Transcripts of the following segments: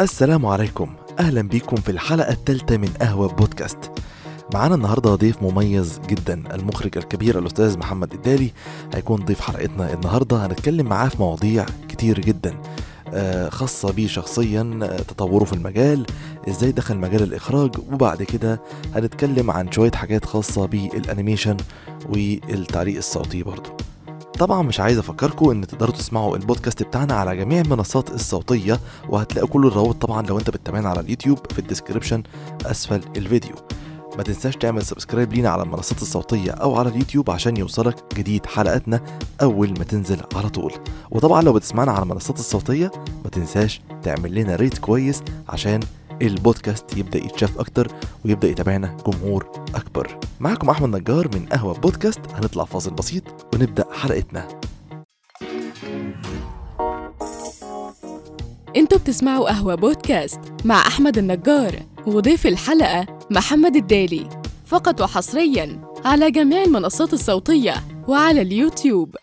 السلام عليكم. أهلا بيكم في الحلقة الثالثة من قهوة بودكاست. معانا النهاردة ضيف مميز جدا المخرج الكبير الأستاذ محمد الدالي. هيكون ضيف حلقتنا النهاردة. هنتكلم معاه في مواضيع كتير جدا آه، خاصة بيه شخصيا آه، تطوره في المجال إزاي دخل مجال الإخراج وبعد كده هنتكلم عن شوية حاجات خاصة بالأنيميشن والتعليق الصوتي برضه طبعا مش عايز أفكركم إن تقدروا تسمعوا البودكاست بتاعنا على جميع المنصات الصوتية وهتلاقوا كل الروابط طبعا لو أنت بتتابعنا على اليوتيوب في ال description أسفل الفيديو. ما تنساش تعمل subscribe لينا على المنصات الصوتية أو على اليوتيوب عشان يوصلك جديد حلقاتنا أول ما تنزل على طول. وطبعا لو بتسمعنا على المنصات الصوتية ما تنساش تعمل لنا rate كويس عشان البودكاست يبدأ يتشاف أكتر ويبدأ يتابعنا جمهور أكبر. معكم أحمد نجار من قهوة بودكاست. هنطلع فاصل بسيط ونبدأ حلقتنا. أنتوا بتسمعوا قهوة بودكاست مع أحمد النجار وضيف الحلقة محمد الدالي. فقط وحصريا على جميع المنصات الصوتية وعلى اليوتيوب.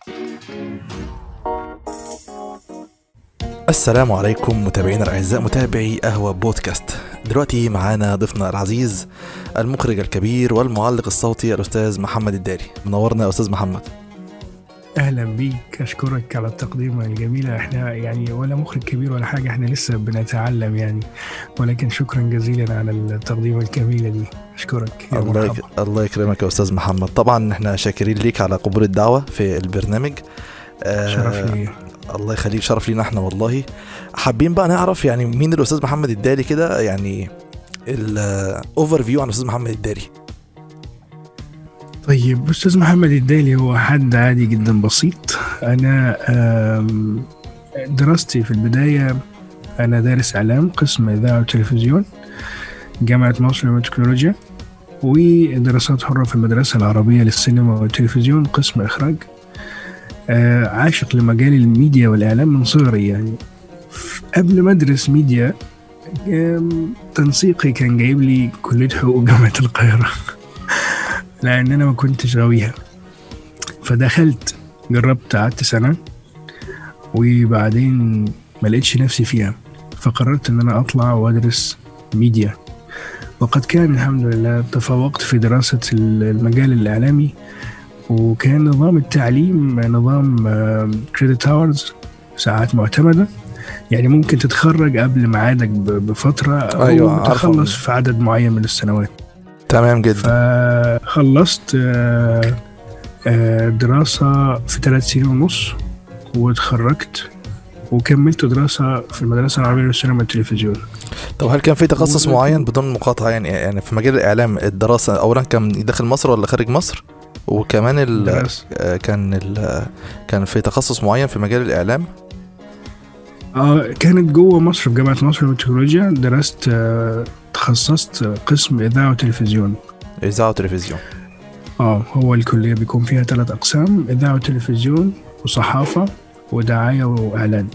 السلام عليكم متابعينا الأعزاء متابعي قهوة بودكاست. دلوقتي معانا ضيفنا العزيز المخرج الكبير والمعلق الصوتي الأستاذ محمد الداري. منورنا يا أستاذ محمد. أهلا بيك. أشكرك على التقديمه الجميله إحنا يعني ولا مخرج كبير ولا حاجة إحنا لسه بنتعلم يعني. ولكن شكرا جزيلا على التقديمه الجميله دي. أشكرك. يا الله مرحبا. يك... الله يكرمك يا أستاذ محمد. طبعا إحنا شاكرين ليك على قبول الدعوة في البرنامج. آه، شرف لي الله يخليك شرف لينا إحنا والله. حابين بقى نعرف يعني مين الأستاذ محمد الداري كده؟ يعني ال overview عن الأستاذ محمد الداري. طيب أستاذ محمد الدالي هو حد عادي جدا بسيط. أنا دراستي في البداية أنا دارس إعلام قسم إذاعة وتلفزيون جامعة مصر للتكنولوجيا ودراسات حرة في المدرسة العربية للسينما والتلفزيون قسم إخراج. عاشق لمجال الميديا والإعلام من صغري يعني. قبل ما أدرس ميديا تنسيقي كان جايب لي كلية حقوق جامعة القاهرة. لأن أنا ما كنتش غاويها. فدخلت جربت قعدت سنة وبعدين ما لقيتش نفسي فيها. فقررت إن أنا أطلع وأدرس ميديا. وقد كان الحمد لله تفوقت في دراسة المجال الإعلامي. وكان نظام التعليم نظام credit hours ساعات معتمدة. يعني ممكن تتخرج قبل ميعادك بفترة أو أيوة، عارفة. تخلص في عدد معين من السنوات. تمام جدا. فخلصت آه، آه، دراسة في ثلاث سنين ونص واتخرجت وكملت دراسة في المدرسة العربية للسينما والتلفزيون. طب هل كان في تخصص معين بدون مقاطعة يعني يعني في مجال الإعلام الدراسة اولا كان داخل مصر ولا خارج مصر؟ وكمان ال... آه، كان ال... كان في تخصص معين في مجال الإعلام. آه كانت جوه مصر في جامعة مصر للتكنولوجيا درست آه تخصصت قسم إذاعة وتلفزيون. إذاعة وتلفزيون. آه هو الكلية بيكون فيها ثلاث أقسام إذاعة وتلفزيون وصحافة ودعاية وإعلان.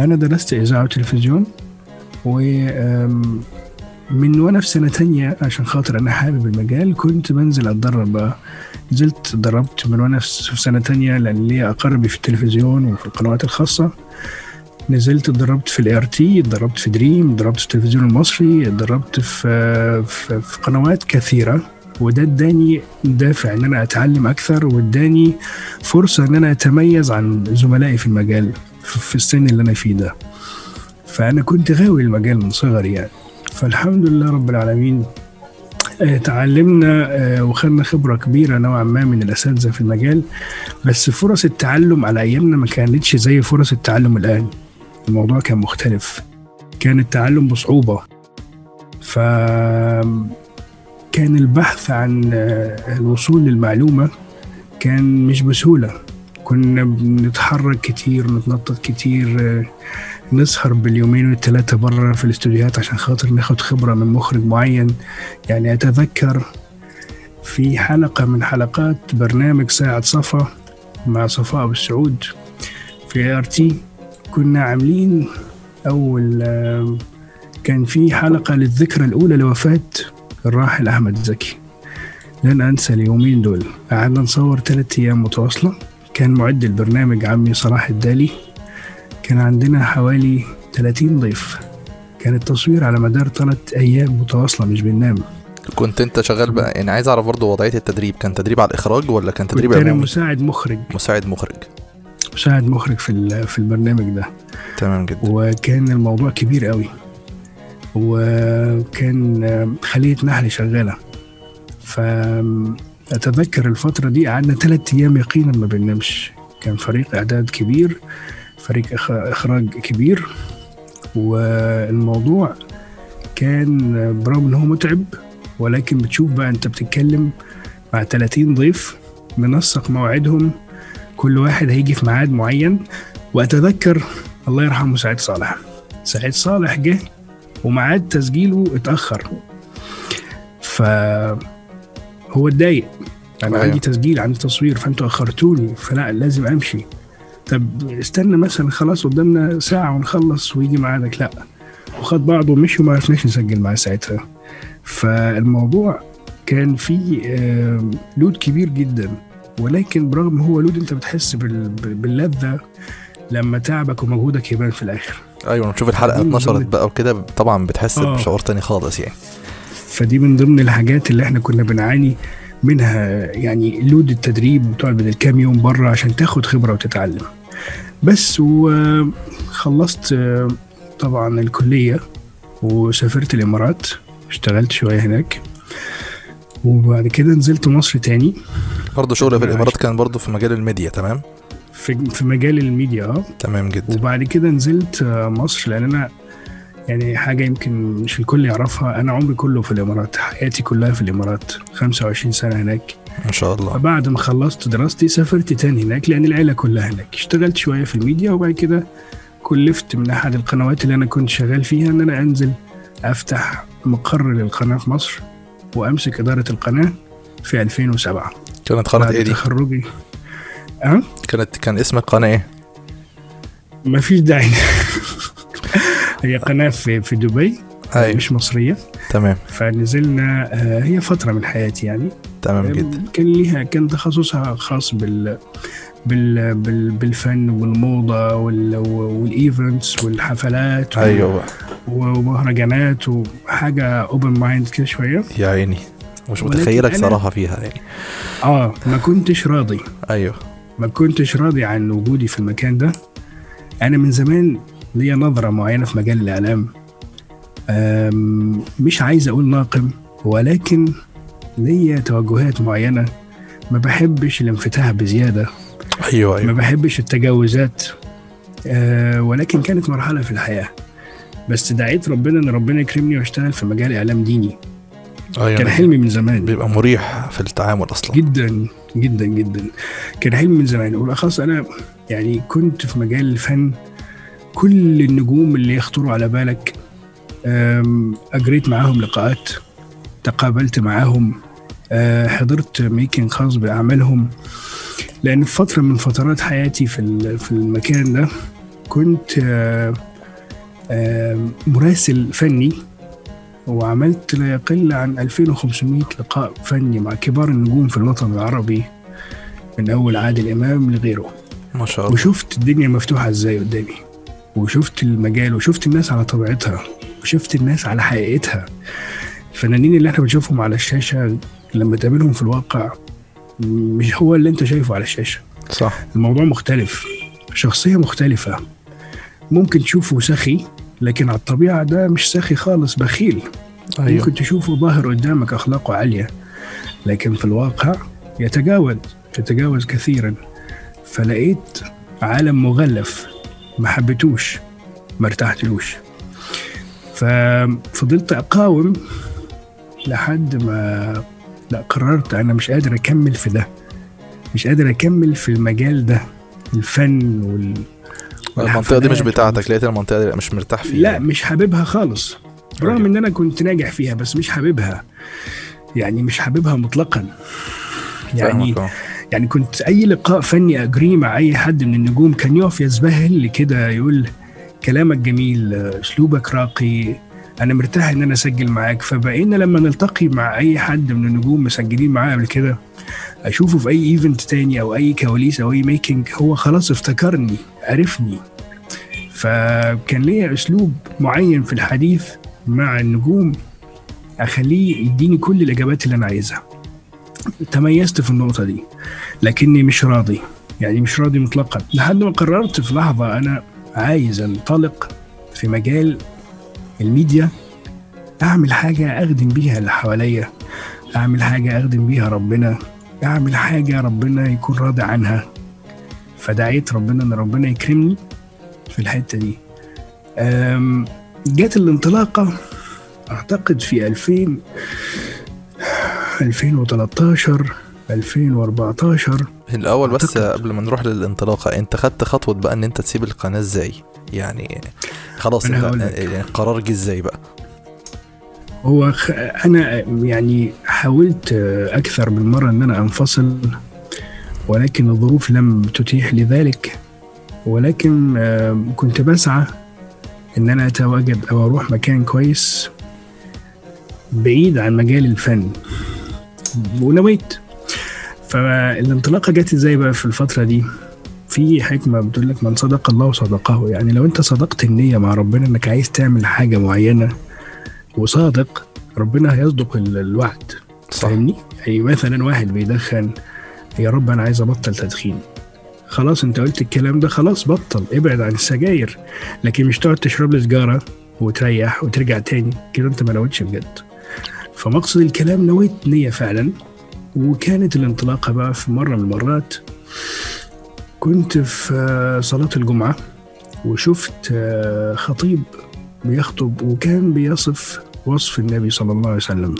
أنا درست إذاعة وتلفزيون و من وأنا في سنة تانية عشان خاطر أنا حابب المجال كنت بنزل أتدرب. بقى نزلت اتدربت من وأنا في سنة تانية لأن ليا قرايبي في التلفزيون وفي القنوات الخاصة. نزلت اتدربت في الاي ار تي اتدربت في دريم اتدربت في التلفزيون المصري اتدربت في في, في قنوات كثيرة. وده اداني دافع إن أنا أتعلم أكثر واداني فرصة إن أنا أتميز عن زملائي في المجال في السن اللي أنا فيه ده. فأنا كنت غاوي المجال من صغري يعني. فالحمد لله رب العالمين. آه، تعلمنا آه، وخدنا خبرة كبيرة نوعا ما من الأساتذة في المجال بس فرص التعلم على أيامنا ما كانتش زي فرص التعلم الآن. الموضوع كان مختلف. كان التعلم بصعوبة. ف كان البحث عن آه، الوصول للمعلومة كان مش بسهولة. كنا بنتحرك كتير نتنطط كتير نسهر باليومين والثلاثة برا في الاستوديوهات عشان خاطر ناخد خبرة من مخرج معين. يعني أتذكر في حلقة من حلقات برنامج ساعة صفا مع صفاء أبو السعود في ART. كنا عاملين أول كان في حلقة للذكرى الأولى لوفاة الراحل أحمد زكي. لن أنسى اليومين دول. قعدنا نصور ثلاثة أيام متواصلة. كان معد البرنامج عمي صلاح الدالي. كان عندنا حوالي 30 ضيف. كان التصوير على مدار ثلاث أيام متواصلة مش بننام. كنت أنت شغال بقى يعني عايز أعرف برضه وضعية التدريب. كان تدريب على الإخراج ولا كان تدريب كنت أنا مساعد مخرج. مساعد مخرج. مساعد مخرج في في البرنامج ده. تمام جدا. وكان الموضوع كبير قوي. وكان خلية نحل شغالة. فأتذكر الفترة دي قعدنا ثلاثة أيام يقينا ما بننامش. كان فريق إعداد كبير. فريق إخراج كبير والموضوع كان برغم إن هو متعب ولكن بتشوف بقى أنت بتتكلم مع 30 ضيف منسق موعدهم كل واحد هيجي في ميعاد معين. وأتذكر الله يرحمه سعيد صالح. سعيد صالح جه وميعاد تسجيله اتأخر. ف هو اتضايق. أنا. عندي تسجيل عندي تصوير فأنتوا أخرتوني فلا لازم أمشي. طب استنى مثلا خلاص قدامنا ساعة ونخلص ويجي ميعادك لا وخد بعضه ومشي وما عرفناش نسجل معاه ساعتها. فالموضوع كان فيه آه، لود كبير جدا. ولكن برغم هو لود أنت بتحس بال- باللذة لما تعبك ومجهودك يبان في الآخر. أيوه نشوف الحلقة اتنشرت بقى وكده طبعا بتحس آه. بشعور تاني خالص يعني. فدي من ضمن الحاجات اللي إحنا كنا بنعاني منها يعني لود التدريب وتقعد بدل كام يوم بره عشان تاخد خبرة وتتعلم. بس وخلصت طبعا الكلية وسافرت الإمارات اشتغلت شوية هناك. وبعد كده نزلت مصر تاني. برضه شغل في عايش. الإمارات كان برضه في مجال الميديا تمام؟ في في مجال الميديا آه. تمام جدا. وبعد كده نزلت آه، مصر لأن أنا يعني حاجة يمكن مش الكل يعرفها. أنا عمري كله في الإمارات حياتي كلها في الإمارات 25 سنة هناك. ما شاء الله. فبعد ما خلصت دراستي سافرت تاني هناك لأن العيلة كلها هناك. اشتغلت شوية في الميديا وبعد كده كلفت من أحد القنوات اللي أنا كنت شغال فيها إن أنا أنزل أفتح مقر للقناة في مصر وأمسك إدارة القناة في 2007 كانت قناة بعد إيه دي؟ تخرجي. أه؟ كانت كان اسم القناة إيه؟ ما فيش داعي. هي قناة في في دبي أيوه مش مصرية. تمام. فنزلنا آه، هي فترة من حياتي يعني. تمام جدا. كان ليها كان تخصصها خاص بال بال بال بالفن والموضة وال وال events والحفلات أيوه ومهرجانات وحاجة open mind كده شوية. يا عيني. مش متخيلك صراحة فيها يعني. آه ما كنتش راضي. أيوه. ما كنتش راضي عن وجودي في المكان ده. أنا من زمان ليا نظرة معينة في مجال الإعلام. مش عايز أقول ناقم ولكن ليا توجهات معينة. ما بحبش الانفتاح بزيادة. أيوه ما أيوه بحبش التجاوزات. أه ولكن كانت مرحلة في الحياة. بس دعيت ربنا إن ربنا يكرمني واشتغل في مجال إعلام ديني. كان أيوه حلمي من زمان. بيبقى مريح في التعامل أصلا. جدا جدا جدا. كان حلمي من زمان. وبالأخص أنا يعني كنت في مجال الفن. كل النجوم اللي يخطروا على بالك. أجريت معاهم لقاءات تقابلت معاهم أه، حضرت ميكنج خاص بأعمالهم. لأن في فترة من فترات حياتي في في المكان ده كنت أه، مراسل فني وعملت لا يقل عن 2500 لقاء فني مع كبار النجوم في الوطن العربي من أول عادل إمام لغيره. ما شاء الله. وشفت الدنيا مفتوحة إزاي قدامي. وشفت المجال وشفت الناس على طبيعتها وشفت الناس على حقيقتها. الفنانين اللي إحنا بنشوفهم على الشاشة لما تقابلهم في الواقع مش هو اللي انت شايفه على الشاشة. صح. الموضوع مختلف شخصية مختلفة. ممكن تشوفه سخي لكن على الطبيعة ده مش سخي خالص بخيل. أيوه. ممكن تشوفه ظاهر قدامك أخلاقه عالية لكن في الواقع يتجاوز يتجاوز كثيرا. فلقيت عالم مغلف. ما حبيتوش ما ارتحتلوش. ففضلت أقاوم لحد ما لا قررت أنا مش قادر أكمل في ده. مش قادر أكمل في المجال ده الفن وال المنطقة دي مش بتاعتك لقيت المنطقة دي مش مرتاح فيها. لا مش حاببها خالص. أيوة. إن أنا كنت ناجح فيها بس مش حاببها. يعني مش حاببها مطلقا. يعني. يعني كنت أي لقاء فني اجريه مع أي حد من النجوم كان يقف يزبهل لي كده يقول كلامك جميل أسلوبك راقي أنا مرتاح إن أنا أسجل معاك. فبقينا لما نلتقي مع أي حد من النجوم مسجلين معاه قبل كده أشوفه في أي event تاني أو أي كواليس أو أي making هو خلاص افتكرني عرفني. فكان ليا أسلوب معين في الحديث مع النجوم أخليه يديني كل الإجابات اللي أنا عايزها. تميزت في النقطة دي لكني مش راضي يعني مش راضي مطلقا. لحد ما قررت في لحظة أنا عايز أنطلق في مجال الميديا أعمل حاجة أخدم بيها اللي حواليا أعمل حاجة أخدم بيها ربنا أعمل حاجة ربنا يكون راضي عنها. فدعيت ربنا إن ربنا يكرمني في الحتة دي. جت الانطلاقة أعتقد في 2000 2013 2014 الأول بس أعتقد. قبل ما نروح للانطلاقه أنت خدت خطوة بقى إن أنت تسيب القناة إزاي؟ يعني خلاص أنت. يعني القرار جه إزاي بقى؟ هو خ... أنا يعني حاولت أكثر من مرة إن أنا أنفصل ولكن الظروف لم تتيح لي ذلك ولكن كنت بسعى إن أنا أتواجد أو أروح مكان كويس بعيد عن مجال الفن. ونويت فالانطلاقة جت إزاي بقى في الفترة دي؟ في حكمة بتقول لك من صدق الله صدقه. يعني لو انت صدقت النية مع ربنا انك عايز تعمل حاجة معينة وصادق ربنا هيصدق ال- الوعد. فاهمني؟ يعني مثلا واحد بيدخن يا رب أنا عايز أبطل تدخين. خلاص انت قلت الكلام ده خلاص بطل. ابعد عن السجاير. لكن مش تقعد تشرب لي سجارة وتريح وترجع تاني. كده انت ما نويتش بجد. فمقصد الكلام نويت نية فعلا وكانت الانطلاقة بقى في مرة من المرات. كنت في آه، صلاة الجمعة وشفت آه، خطيب بيخطب وكان بيصف وصف النبي صلى الله عليه وسلم.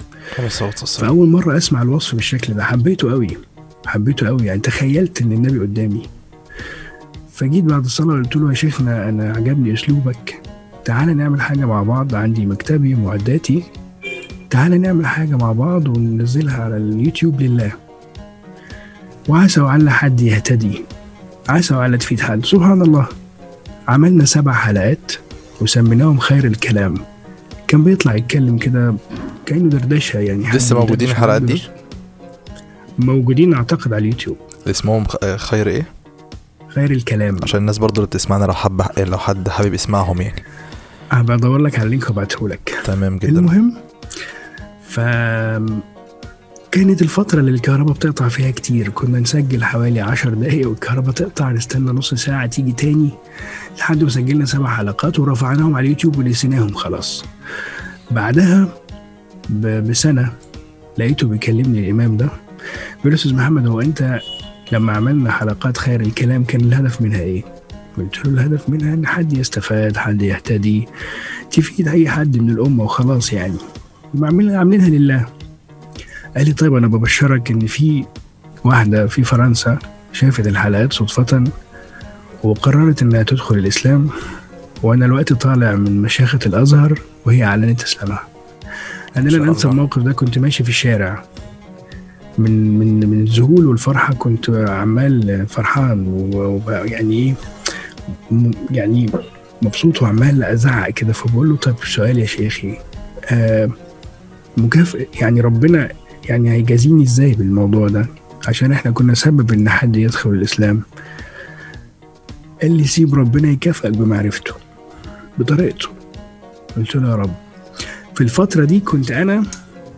فأول مرة أسمع الوصف بالشكل ده حبيته قوي حبيته قوي يعني تخيلت إن النبي قدامي. فجيت بعد الصلاة قلت له يا شيخنا أنا عجبني أسلوبك. تعالى نعمل حاجة مع بعض عندي مكتبي معداتي. تعالى نعمل حاجة مع بعض وننزلها على اليوتيوب لله. وعسى وعل حد يهتدي. عسى وعل تفيد حد. سبحان الله. عملنا سبع حلقات وسميناهم خير الكلام. كان بيطلع يتكلم كده كأنه دردشة يعني. لسه موجودين الحلقات دي؟ موجودين أعتقد على اليوتيوب. اسمهم خ- خير إيه؟ خير الكلام. عشان الناس برضو اللي بتسمعنا لو حب لو حد حابب يسمعهم يعني. هبقى أدور لك على اللينك وابعته لك تمام جدا. المهم ف كانت الفترة اللي الكهرباء بتقطع فيها كتير. كنا نسجل حوالي عشر دقايق والكهرباء تقطع نستنى نص ساعة تيجي تاني لحد ما سجلنا سبع حلقات ورفعناهم على اليوتيوب ونسيناهم خلاص. بعدها بسنة لقيته بيكلمني الإمام ده. بيقول أستاذ محمد هو أنت لما عملنا حلقات خير الكلام كان الهدف منها إيه؟ قلت له الهدف منها إن حد يستفاد حد يهتدي تفيد أي حد من الأمة وخلاص يعني. عاملين عاملينها لله قال لي طيب أنا ببشرك إن في واحدة في فرنسا شافت الحلقات صدفة وقررت إنها تدخل الإسلام وأنا الوقت طالع من مشيخة الأزهر وهي أعلنت إسلامها. أنا لن أنسى. الموقف ده كنت ماشي في الشارع. من من من الذهول والفرحة كنت عمال فرحان ويعني إيه يعني مبسوط وعمال أزعق كده فبقول له طيب سؤال يا شيخي آه مكافئ يعني ربنا يعني هيجازيني إزاي بالموضوع ده؟ عشان إحنا كنا سبب إن حد يدخل الإسلام. قال لي سيب ربنا يكافئك بمعرفته بطريقته. قلت له يا رب. في الفترة دي كنت أنا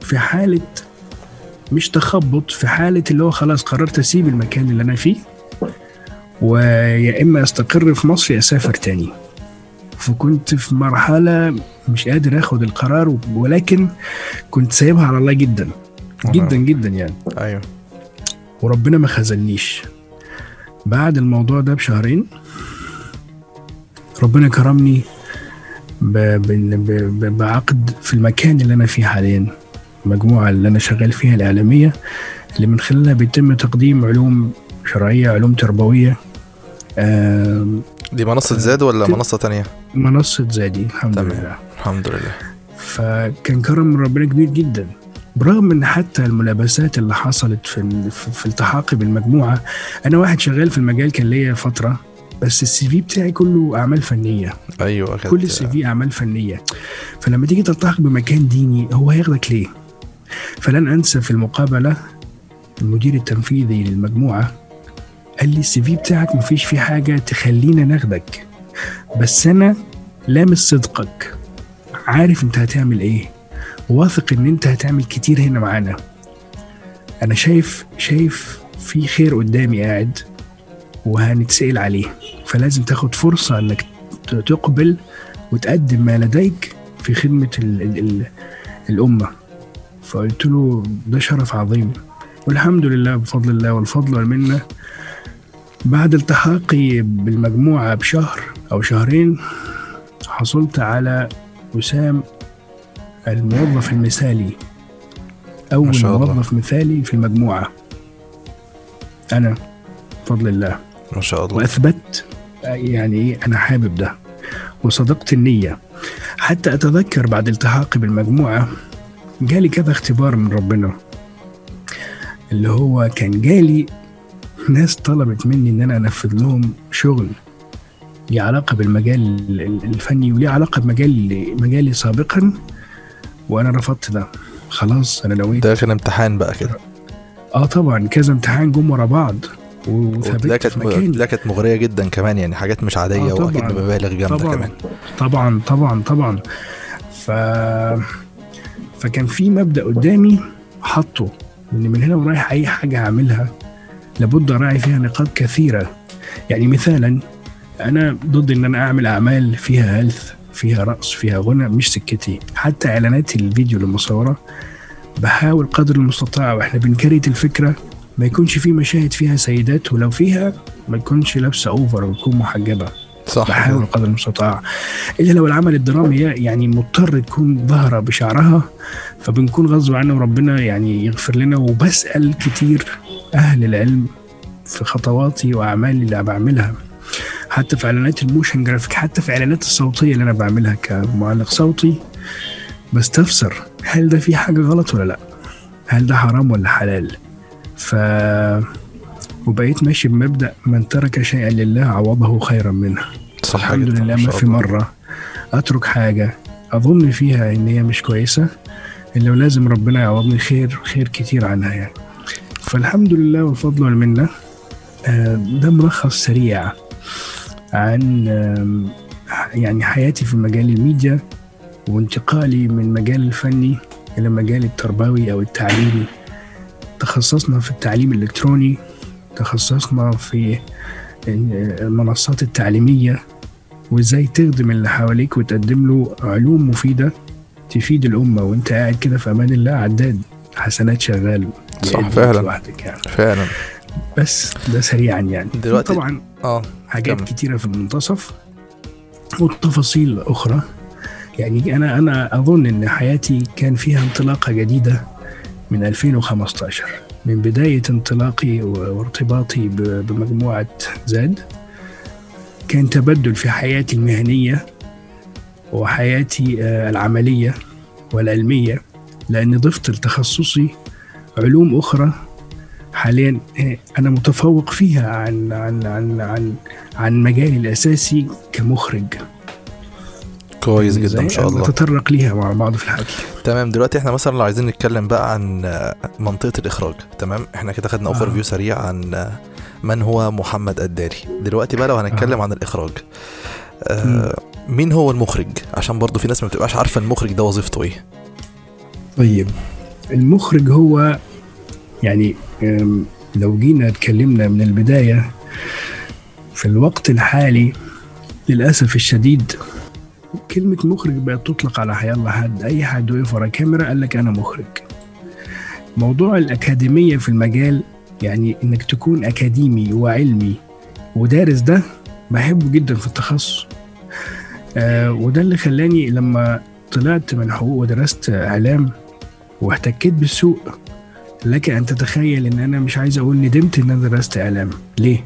في حالة مش تخبط في حالة اللي هو خلاص قررت أسيب المكان اللي أنا فيه ويا إما أستقر في مصر يا أسافر تاني. فكنت في مرحلة مش قادر آخد القرار ولكن كنت سايبها على الله جدا جدا جدا يعني. أيوه. وربنا ما خذلنيش. بعد الموضوع ده بشهرين ربنا كرمني بعقد في المكان اللي أنا فيه حاليا المجموعه اللي أنا شغال فيها الإعلامية اللي من خلالها بيتم تقديم علوم شرعية علوم تربوية دي منصة زاد ولا منصة تانية؟ منصة زادي الحمد تمام. لله. الحمد لله. فكان كرم من ربنا كبير جدا. برغم إن حتى الملابسات اللي حصلت في في التحاقي بالمجموعة أنا واحد شغال في المجال كان ليا فترة بس السي في بتاعي كله أعمال فنية. أيوه كل السي في أعمال فنية. فلما تيجي تلتحق بمكان ديني هو هياخدك ليه؟ فلن أنسى في المقابلة المدير التنفيذي للمجموعة قال لي السي في بتاعك مفيش فيه حاجة تخلينا ناخدك. بس أنا لامس صدقك. عارف أنت هتعمل إيه؟ واثق إن أنت هتعمل كتير هنا معانا. أنا شايف شايف في خير قدامي قاعد وهنتسأل عليه. فلازم تاخد فرصة إنك تقبل وتقدم ما لديك في خدمة ال ال ال الأمة. فقلت له ده شرف عظيم. والحمد لله بفضل الله والفضل والمنة. بعد التحاقي بالمجموعة بشهر أو شهرين حصلت على وسام الموظف المثالي ما أول شاء الله. موظف مثالي في المجموعة. أنا بفضل الله. ما شاء الله. وأثبت يعني إيه أنا حابب ده. وصدقت النية. حتى أتذكر بعد التحاقي بالمجموعة جالي كذا اختبار من ربنا. اللي هو كان جالي ناس طلبت مني إن أنا أنفذ لهم شغل. ليه علاقة بالمجال ال- ال- الفني وليه علاقة بمجال مجالي سابقا وأنا رفضت ده. خلاص أنا نويت. ده كان امتحان بقى كده. آه طبعا. كذا امتحان جم ورا بعض في مكاني. لا كانت مغرية جدا كمان يعني حاجات مش عادية آه، وأكيد. بمبالغ جامدة طبعا. كمان. طبعا طبعا طبعا. ف فكان في مبدأ قدامي حاطه إن من هنا ورايح أي حاجة هعملها لابد أراعي فيها نقاط كثيرة. يعني مثالا أنا ضد إن أنا أعمل أعمال فيها هيلث فيها رقص فيها غنى مش سكتي. حتى اعلانات الفيديو المصوره بحاول قدر المستطاع وإحنا بن create الفكرة ما يكونش في مشاهد فيها سيدات ولو فيها ما يكونش لابسة over وتكون محجبة. صح. بحاول قدر المستطاع. إلا لو العمل الدرامي يعني مضطر تكون ظاهره بشعرها فبنكون غصب عنه وربنا يعني يغفر لنا وبسأل كتير أهل العلم في خطواتي وأعمالي اللي بعملها. حتى في إعلانات ال motion graphic حتى في إعلانات الصوتية اللي أنا بعملها كمعلق صوتي بستفسر هل ده في حاجة غلط ولا لأ؟ هل ده حرام ولا حلال؟ ف وبقيت ماشي بمبدأ من ترك شيئا لله عوضه خيرا منه. صح الحمد جدا، لله ما في الله. مرة أترك حاجة أظن فيها إن هي مش كويسة إلا ولازم ربنا يعوضني خير خير كتير عنها يعني. فالحمد لله والفضل والمنة آه، ده ملخص سريع. عن يعني حياتي في مجال الميديا وانتقالي من مجال الفني إلى مجال التربوي أو التعليمي. تخصصنا في التعليم الإلكتروني تخصصنا في المنصات التعليمية وإزاي تخدم اللي حواليك وتقدم له علوم مفيدة تفيد الأمة. وأنت قاعد كده في أمان الله عداد حسنات شغال. صح، فعلا. يعني. فعلا. بس ده سريعا يعني. دلوقتي- طبعا آه حاجات كمل. كتيرة في المنتصف وتفاصيل أخرى يعني أنا أنا أظن إن حياتي كان فيها انطلاقة جديدة من 2015 من بداية انطلاقي وارتباطي ب- بمجموعة زاد كان تبدل في حياتي المهنية وحياتي آه، العملية والعلمية لأن ضفت لتخصصي علوم أخرى حاليا آه، أنا متفوق فيها عن عن عن عن عن مجالي الأساسي كمخرج. كويس جدا إزاي؟ ما شاء الله. نتطرق ليها مع بعض في الحكي تمام دلوقتي إحنا مثلا لو عايزين نتكلم بقى عن آه، منطقة الإخراج تمام؟ إحنا كده خدنا آه. overview سريع عن آه، من هو محمد الداري. دلوقتي بقى لو هنتكلم آه. عن الإخراج آه مين هو المخرج؟ عشان برضو في ناس ما بتبقاش عارفة المخرج ده وظيفته إيه. طيب المخرج هو يعني لو جينا اتكلمنا من البداية في الوقت الحالي للأسف الشديد كلمة مخرج بقت تطلق على حيالله حد أي حد وقف ورا كاميرا قال لك أنا مخرج. موضوع الأكاديمية في المجال يعني إنك تكون أكاديمي وعلمي ودارس ده بحبه جدا في التخصص. آه وده اللي خلاني لما طلعت من حقوق ودرست إعلام واحتكيت بالسوق لك أن تتخيل إن أنا مش عايز أقول ندمت إن أنا درست إعلام. ليه؟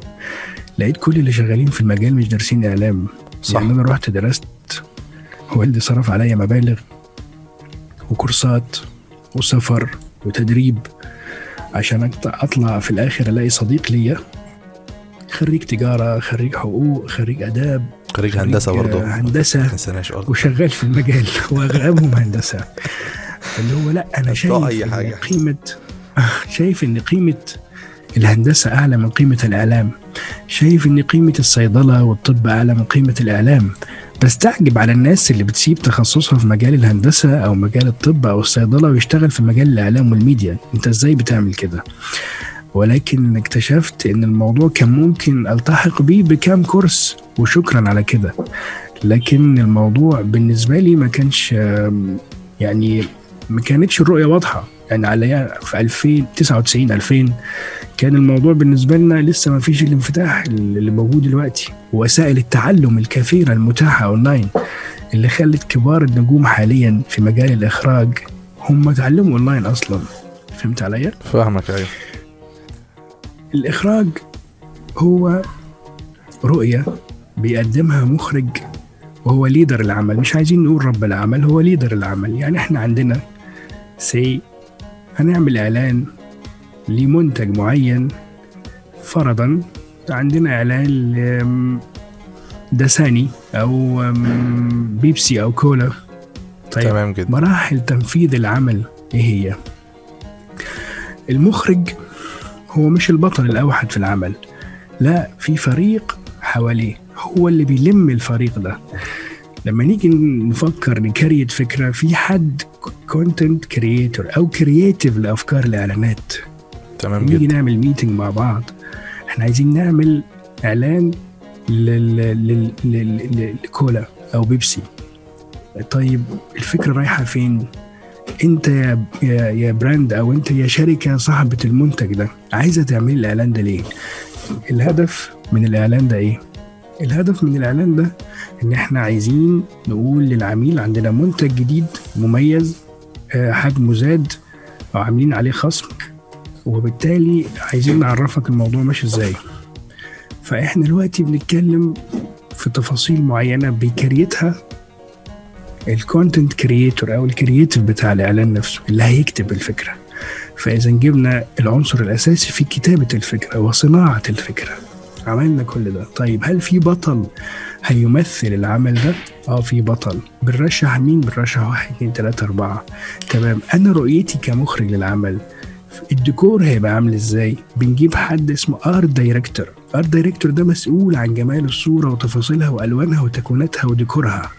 لقيت كل اللي شغالين في المجال مش دارسين إعلام. صح. يعني أنا رحت درست والدي صرف عليا مبالغ وكورسات وسفر وتدريب عشان أطلع في الآخر ألاقي صديق ليا. خريج تجارة خريج حقوق خريج آداب خريج هندسة تنساناش برضو وشغال في المجال. واغلبهم هندسة. اللي هو لا أنا شايف أي حاجة. قيمة شايف إن قيمة الهندسة أعلى من قيمة الإعلام. شايف إن قيمة الصيدلة والطب أعلى من قيمة الإعلام. بستعجب على الناس اللي بتسيب تخصصها في مجال الهندسة أو مجال الطب أو الصيدلة ويشتغل في مجال الإعلام والميديا. أنت إزاي بتعمل كده؟ ولكن اكتشفت إن الموضوع كان ممكن ألتحق بيه بكام كورس وشكرا على كده. لكن الموضوع بالنسبة لي ما كانش يعني ما كانتش الرؤية واضحة. يعني على في 2099 2000 كان الموضوع بالنسبة لنا لسه ما فيش الانفتاح اللي موجود دلوقتي. وسائل التعلم الكثيره المتاحة أونلاين اللي خلت كبار النجوم حاليا في مجال الإخراج هم اتعلموا أونلاين أصلا. فهمت عليا؟ فاهمك أيوه. الإخراج هو رؤية بيقدمها مخرج وهو leader العمل. مش عايزين نقول رب العمل هو leader العمل. يعني إحنا عندنا say هنعمل إعلان لمنتج معين فرضا عندنا إعلان ل- دساني أو أم، بيبسي أو كولا. طيب تمام جدا. مراحل تنفيذ العمل إيه هي؟ المخرج هو مش البطل الأوحد في العمل لا في فريق حواليه هو اللي بيلم الفريق ده. لما نيجي نفكر ن create فكرة في حد content creator أو creative لأفكار الإعلانات. تمام نيجي جدا. نعمل meeting مع بعض. إحنا عايزين نعمل إعلان لل- لل- لل- لل- لكولا أو بيبسي. طيب الفكرة رايحة فين؟ أنت يا يا يا براند أو أنت يا شركة صاحبة المنتج ده عايزة تعمل الإعلان ده ليه؟ الهدف من الإعلان ده إيه؟ الهدف من الإعلان ده إن إحنا عايزين نقول للعميل عندنا منتج جديد مميز آه، حجمه زاد أو عاملين عليه خصم وبالتالي عايزين نعرفك الموضوع ماشي إزاي. فإحنا دلوقتي بنتكلم في تفاصيل معينة بي create ها ال content creator أو ال creative بتاع الإعلان نفسه اللي هيكتب الفكرة. فإذا جبنا العنصر الأساسي في كتابة الفكرة وصناعة الفكرة. عملنا كل ده. طيب هل في بطل هيمثل العمل ده؟ آه في بطل. بنرشح مين؟ بنرشح واحد اتنين تلاتة أربعة. تمام. أنا رؤيتي كمخرج للعمل. الديكور هيبقى عامل إزاي؟ بنجيب حد اسمه art director art director ده مسؤول عن جمال الصورة وتفاصيلها وألوانها وتكويناتها وديكورها.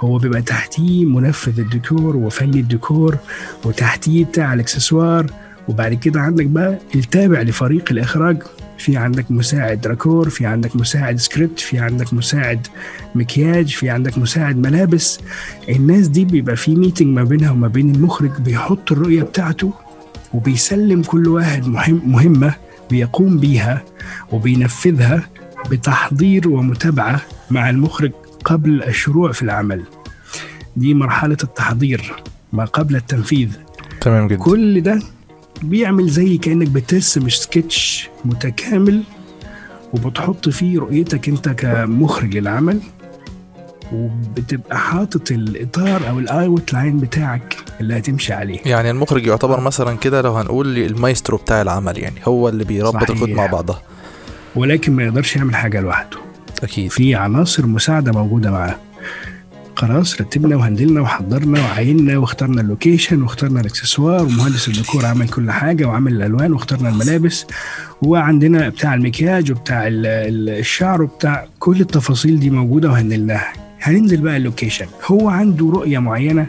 هو بيبقى تحتيه منفذ الديكور وفني الديكور وتحتيه بتاع الإكسسوار. وبعد كده عندك بقى التابع لفريق الإخراج. في عندك مساعد raccord في عندك مساعد سكريبت في عندك مساعد مكياج في عندك مساعد ملابس. الناس دي بيبقى في ميتنج ما بينها وما بين المخرج بيحط الرؤية بتاعته وبيسلم كل واحد مهم مهمة بيقوم بيها وبينفذها بتحضير ومتابعة مع المخرج قبل الشروع في العمل. دي مرحلة التحضير ما قبل التنفيذ. تمام جدا. كل ده بيعمل زي كأنك بترسم سكتش متكامل وبتحط فيه رؤيتك انت كمخرج للعمل وبتبقى حاطط الإطار أو ال outline بتاعك اللي هتمشي عليه. يعني المخرج يعتبر مثلا كده لو هنقول المايسترو بتاع العمل يعني هو اللي بيربط. الخيوط مع بعضها. ولكن ما يقدرش يعمل حاجة لوحده. أكيد. في عناصر مساعدة موجودة معاه. خلاص رتبنا و handle نا وحضرنا وعيننا واخترنا ال location واخترنا الاكسسوار ومهندس الديكور عمل كل حاجة وعمل الألوان واخترنا الملابس وعندنا بتاع المكياج وبتاع ال- ال- الشعر وبتاع كل التفاصيل دي موجودة و handle ناها. هننزل بقى ال location. هو عنده رؤية معينة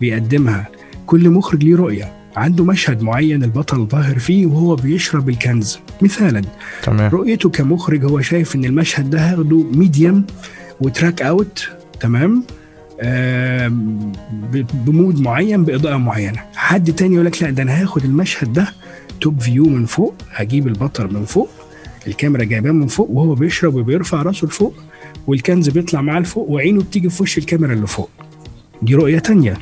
بيقدمها. كل مخرج ليه رؤية. عنده مشهد معين البطل ظاهر فيه وهو بيشرب ال cans. مثالا تمام. رؤيته كمخرج هو شايف إن المشهد ده هاخده medium و track out تمام؟ ب mood معين بإضاءة معينة. حد تاني يقول لك لا ده أنا هاخد المشهد ده top view من فوق هجيب البطل من فوق الكاميرا جايباه من فوق وهو بيشرب وبيرفع راسه لفوق وال cans بيطلع معاه لفوق وعينه بتيجي في وش الكاميرا اللي فوق. دي رؤية تانية.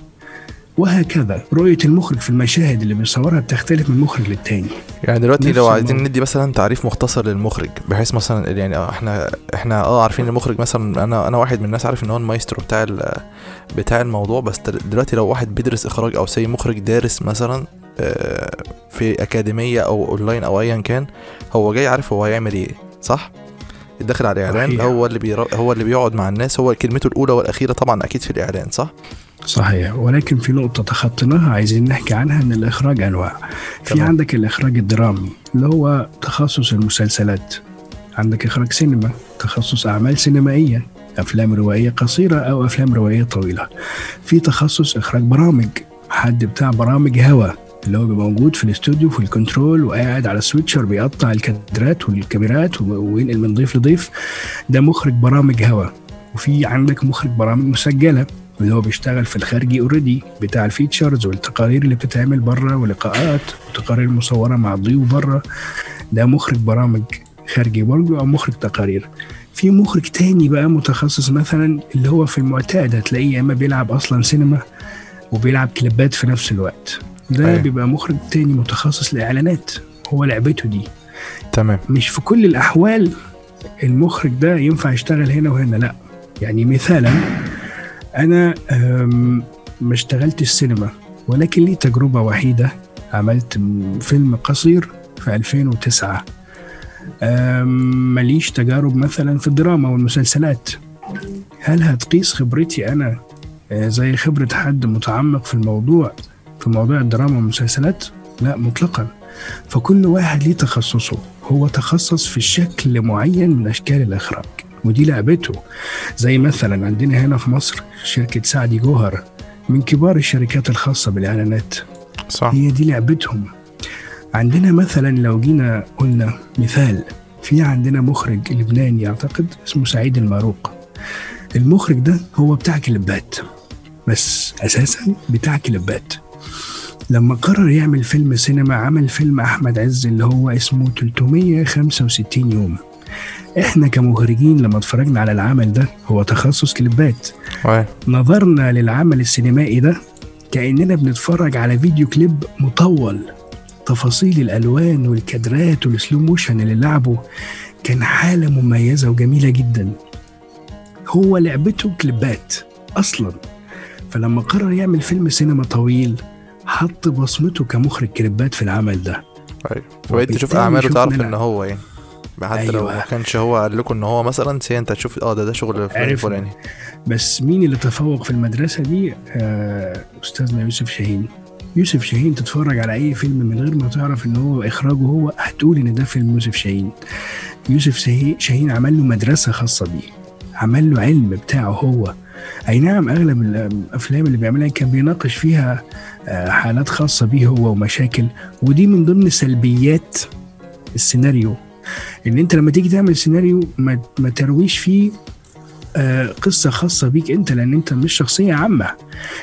وهكذا رؤية المخرج في المشاهد اللي بيصورها بتختلف من مخرج للتاني يعني دلوقتي لو عايزين. ندي مثلا تعريف مختصر للمخرج بحيث مثلا يعني إحنا إحنا آه عارفين المخرج مثلا أنا أنا واحد من الناس عارف إن هو المايسترو بتاع بتاع الموضوع بس دل- دلوقتي لو واحد بيدرس إخراج أو say مخرج دارس مثلا آه، في أكاديمية أو أونلاين أو ايا كان هو جاي عارف هو هيعمل إيه صح الداخل على الإعلان. هو اللي بيرا هو اللي بيقعد مع الناس هو كلمته الأولى والأخيرة طبعا أكيد في الإعلان صح صحيح. ولكن في نقطة تخطيناها عايزين نحكي عنها ان الإخراج أنواع. في. عندك الإخراج الدرامي اللي هو تخصص المسلسلات. عندك إخراج سينما تخصص أعمال سينمائية أفلام روائية قصيرة أو أفلام روائية طويلة. في تخصص إخراج برامج حد بتاع برامج هوا اللي هو بيبقى موجود في الاستوديو في ال control وقاعد على ال switcher بيقطع الكادرات والكاميرات وينقل من ضيف لضيف. ده مخرج برامج هوا. وفي عندك مخرج برامج مسجلة. اللي هو بيشتغل في الخارجي already بتاع ال features والتقارير اللي بتتعمل بره ولقاءات وتقارير مصورة مع الضيوف بره ده مخرج برامج خارجي برضه أو مخرج تقارير. في مخرج تاني بقى متخصص مثلا اللي هو في المعتاد هتلاقيه يا إما بيلعب أصلا سينما وبيلعب كليبات في نفس الوقت. ده أيوة. بيبقى مخرج تاني متخصص لإعلانات. هو لعبته دي. تمام. مش في كل الأحوال المخرج ده ينفع يشتغل هنا وهنا لأ. يعني مثالا أنا ما اشتغلتش السينما ولكن لي تجربة وحيدة. عملت فيلم قصير في 2009 أم، ماليش تجارب مثلا في الدراما والمسلسلات. هل هتقيس خبرتي أنا آه، زي خبرة حد متعمق في الموضوع في موضوع الدراما والمسلسلات؟ لا مطلقا. فكل واحد ليه تخصصه. هو تخصص في شكل معين من أشكال الإخراج. ودي لعبته. زي مثلا عندنا هنا في مصر شركة سعدي جوهر من كبار الشركات الخاصة بالإعلانات. صح. هي دي لعبتهم. عندنا مثلا لو جينا قلنا مثال في عندنا مخرج لبناني أعتقد اسمه سعيد الماروق. المخرج ده هو بتاع كليبات بس أساسا بتاع كليبات. لما قرر يعمل فيلم سينما عمل فيلم أحمد عز اللي هو اسمه 365 يوم. إحنا كمخرجين لما اتفرجنا على العمل ده هو تخصص كليبات. نظرنا للعمل السينمائي ده كأننا بنتفرج على video clip مطول. تفاصيل الألوان والكادرات وال slow motion اللي لعبه كان حالة مميزة وجميلة جدا. هو لعبته كليبات أصلا. فلما قرر يعمل فيلم سينما طويل حط بصمته كمخرج كليبات في العمل ده. أيوه فبقيت تشوف أعماله تعرف. إن هو يعني حتى لو أيوة. ما كانش هو قال لكم إن هو مثلا say أنت هتشوف آه ده ده شغل فلان بس مين اللي تفوق في المدرسة دي؟ آه أستاذنا يوسف شاهين. يوسف شاهين تتفرج على أي فيلم من غير ما تعرف إن هو إخراجه هو هتقول إن ده فيلم يوسف شاهين. يوسف شاهين- عمل له مدرسة خاصة بيه. عمل له علم بتاعه هو. أي نعم أغلب الأفلام اللي بيعملها كان بيناقش فيها آه، حالات خاصة بيه هو ومشاكل. ودي من ضمن سلبيات السيناريو. إن أنت لما تيجي تعمل سيناريو ما, ما ترويش فيه آه، قصة خاصة بيك أنت لأن أنت مش شخصية عامة.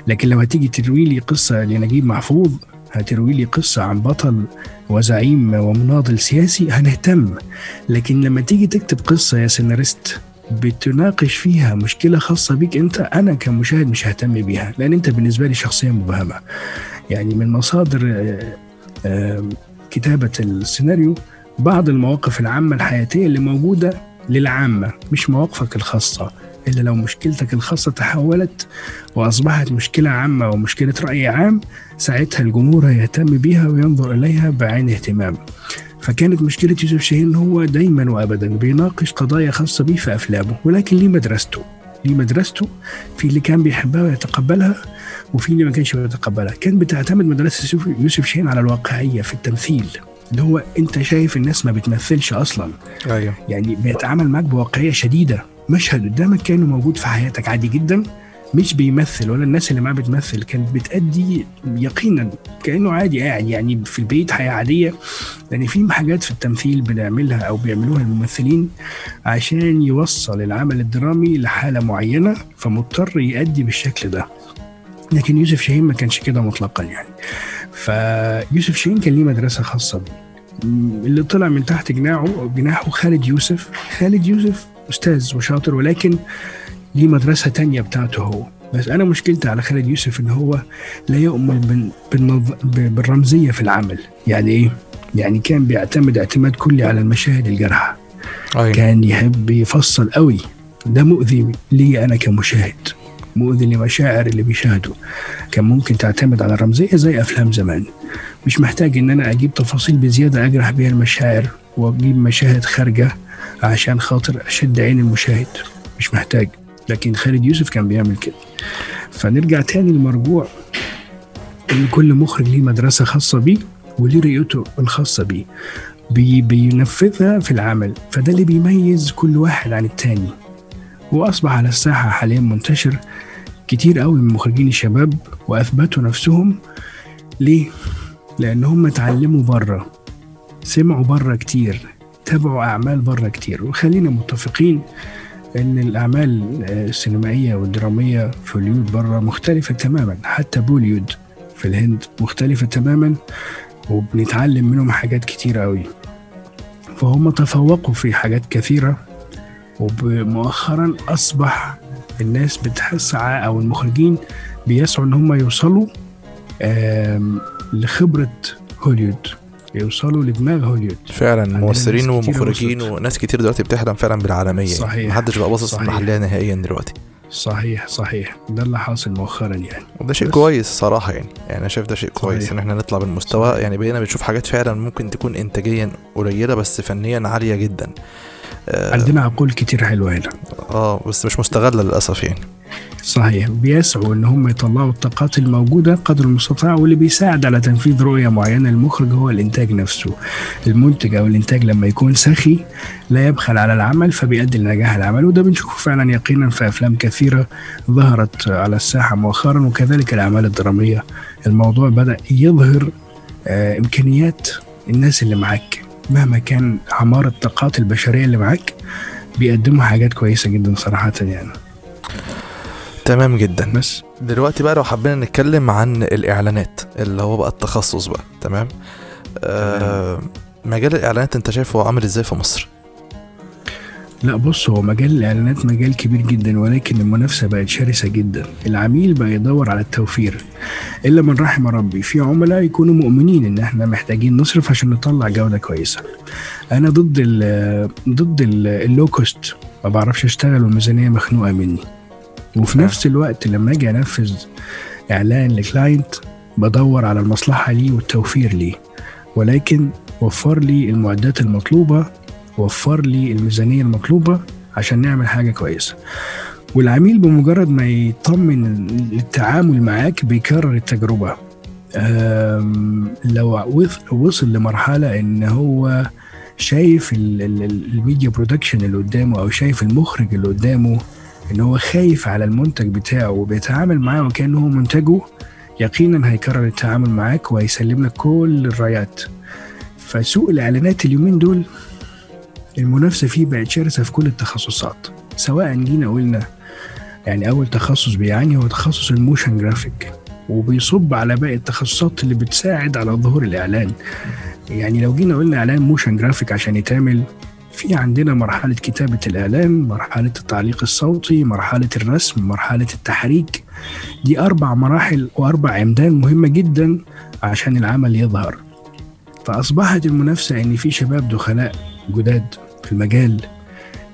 لكن لو هتيجي تروي لي قصة لنجيب محفوظ هتروي لي قصة عن بطل وزعيم ومناضل سياسي هنهتم. لكن لما تيجي تكتب قصة يا سيناريست بتناقش فيها مشكلة خاصة بيك أنت أنا كمشاهد مش ههتم بيها لأن أنت بالنسبة لي شخصية مبهمة. يعني من مصادر آه، آه، كتابة السيناريو بعض المواقف العامة الحياتية اللي موجودة للعامة مش مواقفك الخاصة إلا لو مشكلتك الخاصة تحولت وأصبحت مشكلة عامة ومشكلة رأي عام ساعتها الجمهور هيهتم بيها وينظر إليها بعين اهتمام. فكانت مشكلة يوسف شاهين هو دايما وأبدا بيناقش قضايا خاصة بيه في أفلامه ولكن ليه مدرسته؟ ليه مدرسته؟ في اللي كان بيحبها ويتقبلها وفي اللي ما كانش بيتقبلها. كان بتعتمد مدرسة يوسف شاهين على الواقعية في التمثيل. اللي هو انت شايف الناس ما بتمثلش أصلا. أيوه. يعني بيتعامل معاك بواقعية شديدة. مشهد قدامك كأنه موجود في حياتك عادي جدا مش بيمثل ولا الناس اللي معاه بتمثل. كانت بتأدي يقينا كأنه عادي قاعد يعني في البيت حياة عادية. لأن في حاجات في التمثيل بنعملها أو بيعملوها الممثلين عشان يوصل العمل الدرامي لحالة معينة فمضطر يأدي بالشكل ده. لكن يوسف شاهين ما كانش كده مطلقا يعني. فيوسف شاهين كان ليه مدرسة خاصة بيه. اللي طلع من تحت جناحه جناحه خالد يوسف. خالد يوسف أستاذ وشاطر ولكن ليه مدرسة تانية بتاعته هو. بس أنا مشكلتي على خالد يوسف إن هو لا يؤمن بال- بالنظ... ب- بالرمزية في العمل. يعني إيه؟ يعني كان بيعتمد اعتماد كلي على المشاهد الجارحة أيوه. كان يحب يفصل قوي. ده مؤذي لي أنا كمشاهد. مؤذي لمشاعر اللي بيشاهدوا. كان ممكن تعتمد على الرمزية زي أفلام زمان. مش محتاج إن أنا أجيب تفاصيل بزيادة أجرح بيها المشاعر وأجيب مشاهد خارجة عشان خاطر أشد عين المشاهد. مش محتاج. لكن خالد يوسف كان بيعمل كده. فنرجع تاني لمرجوع. إن كل مخرج ليه مدرسة خاصة بيه وليه رؤيته الخاصة بيه. بي بينفذها في العمل. فده اللي بيميز كل واحد عن التاني. وأصبح على الساحة حاليا منتشر كتير قوي من مخرجين الشباب وأثبتوا نفسهم ليه؟ لأن هم اتعلموا بره سمعوا بره كتير تابعوا أعمال بره كتير. وخلينا متفقين إن الأعمال السينمائية والدرامية في هوليوود بره مختلفة تماما. حتى بوليود في الهند مختلفة تماما وبنتعلم منهم حاجات كتير قوي. فهم تفوقوا في حاجات كثيرة. ومؤخرا أصبح الناس بتسعى أو المخرجين بيسعوا إن هم يوصلوا لخبرة هوليوود يوصلوا لدماغ هوليوود فعلا ممثلين ومخرجين وناس كتير دلوقتي بتحلم فعلا بالعالمية. صحيح محدش بقى باصص محليه نهائيا دلوقتي. صحيح صحيح. ده اللي حاصل مؤخرا يعني. وده شيء كويس صراحة يعني. يعني أنا شايف ده شيء كويس إن إحنا نطلع بالمستوى. صحيح. يعني بقينا بنشوف حاجات فعلا ممكن تكون انتاجيا قليلة بس فنيا عالية جدا. عندنا عقول كتير حلوة هنا. آه بس مش مستغلة للأسف يعني. صحيح. بيسعوا ان هم يطلعوا الطاقات الموجودة قدر المستطاع واللي بيساعد على تنفيذ رؤية معينة. للمخرج هو الإنتاج نفسه. المنتج أو الإنتاج لما يكون سخي لا يبخل على العمل فبيؤدي لنجاح العمل. وده بنشوفه فعلا يقينا في أفلام كثيرة ظهرت على الساحة مؤخرا وكذلك الأعمال الدرامية. الموضوع بدأ يظهر آه إمكانيات الناس اللي معاك. مهما كان أعمار الطاقات البشرية اللي معاك بيقدموا حاجات كويسة جدا صراحة يعني. تمام جدا. بس. دلوقتي بقى لو حبينا نتكلم عن الإعلانات اللي هو بقى التخصص بقى تمام؟ آه مجال الإعلانات أنت شايفه عامل إزاي في مصر؟ لا بص هو مجال الإعلانات مجال كبير جدا ولكن المنافسة بقت شرسة جدا. العميل بقى يدور على التوفير. إلا من رحم ربي في عملاء يكونوا مؤمنين إن إحنا محتاجين نصرف عشان نطلع جودة كويسة. أنا ضد ال ضد ال low cost. ما بعرفش أشتغل والميزانية مخنوقة مني. وفي نفس الوقت لما أجي أنفذ إعلان ل client بدور على المصلحة ليه والتوفير ليه. ولكن وفر لي المعدات المطلوبة وفر لي الميزانية المطلوبة عشان نعمل حاجة كويسة. والعميل بمجرد ما يطمن التعامل معاك بيكرر التجربة. لو وصل لمرحلة إن هو شايف ال media production اللي قدامه أو شايف المخرج اللي قدامه إن هو خايف على المنتج بتاعه وبيتعامل معاه وكأنه هو منتجه يقينا هيكرر التعامل معاك وهيسلم لك كل الرايات فسوق الإعلانات اليومين دول المنافسة فيه بقت شرسة في كل التخصصات سواء جينا قلنا يعني أول تخصص بيعاني هو تخصص ال motion graphic وبيصب على باقي التخصصات اللي بتساعد على ظهور الإعلان. يعني لو جينا قلنا إعلان motion graphic عشان يتعمل في عندنا مرحلة كتابة الإعلان مرحلة التعليق الصوتي مرحلة الرسم مرحلة التحريك. دي أربع مراحل وأربع عمدان مهمة جدا عشان العمل يظهر. فأصبحت المنافسة إن في شباب دخلاء جداد في المجال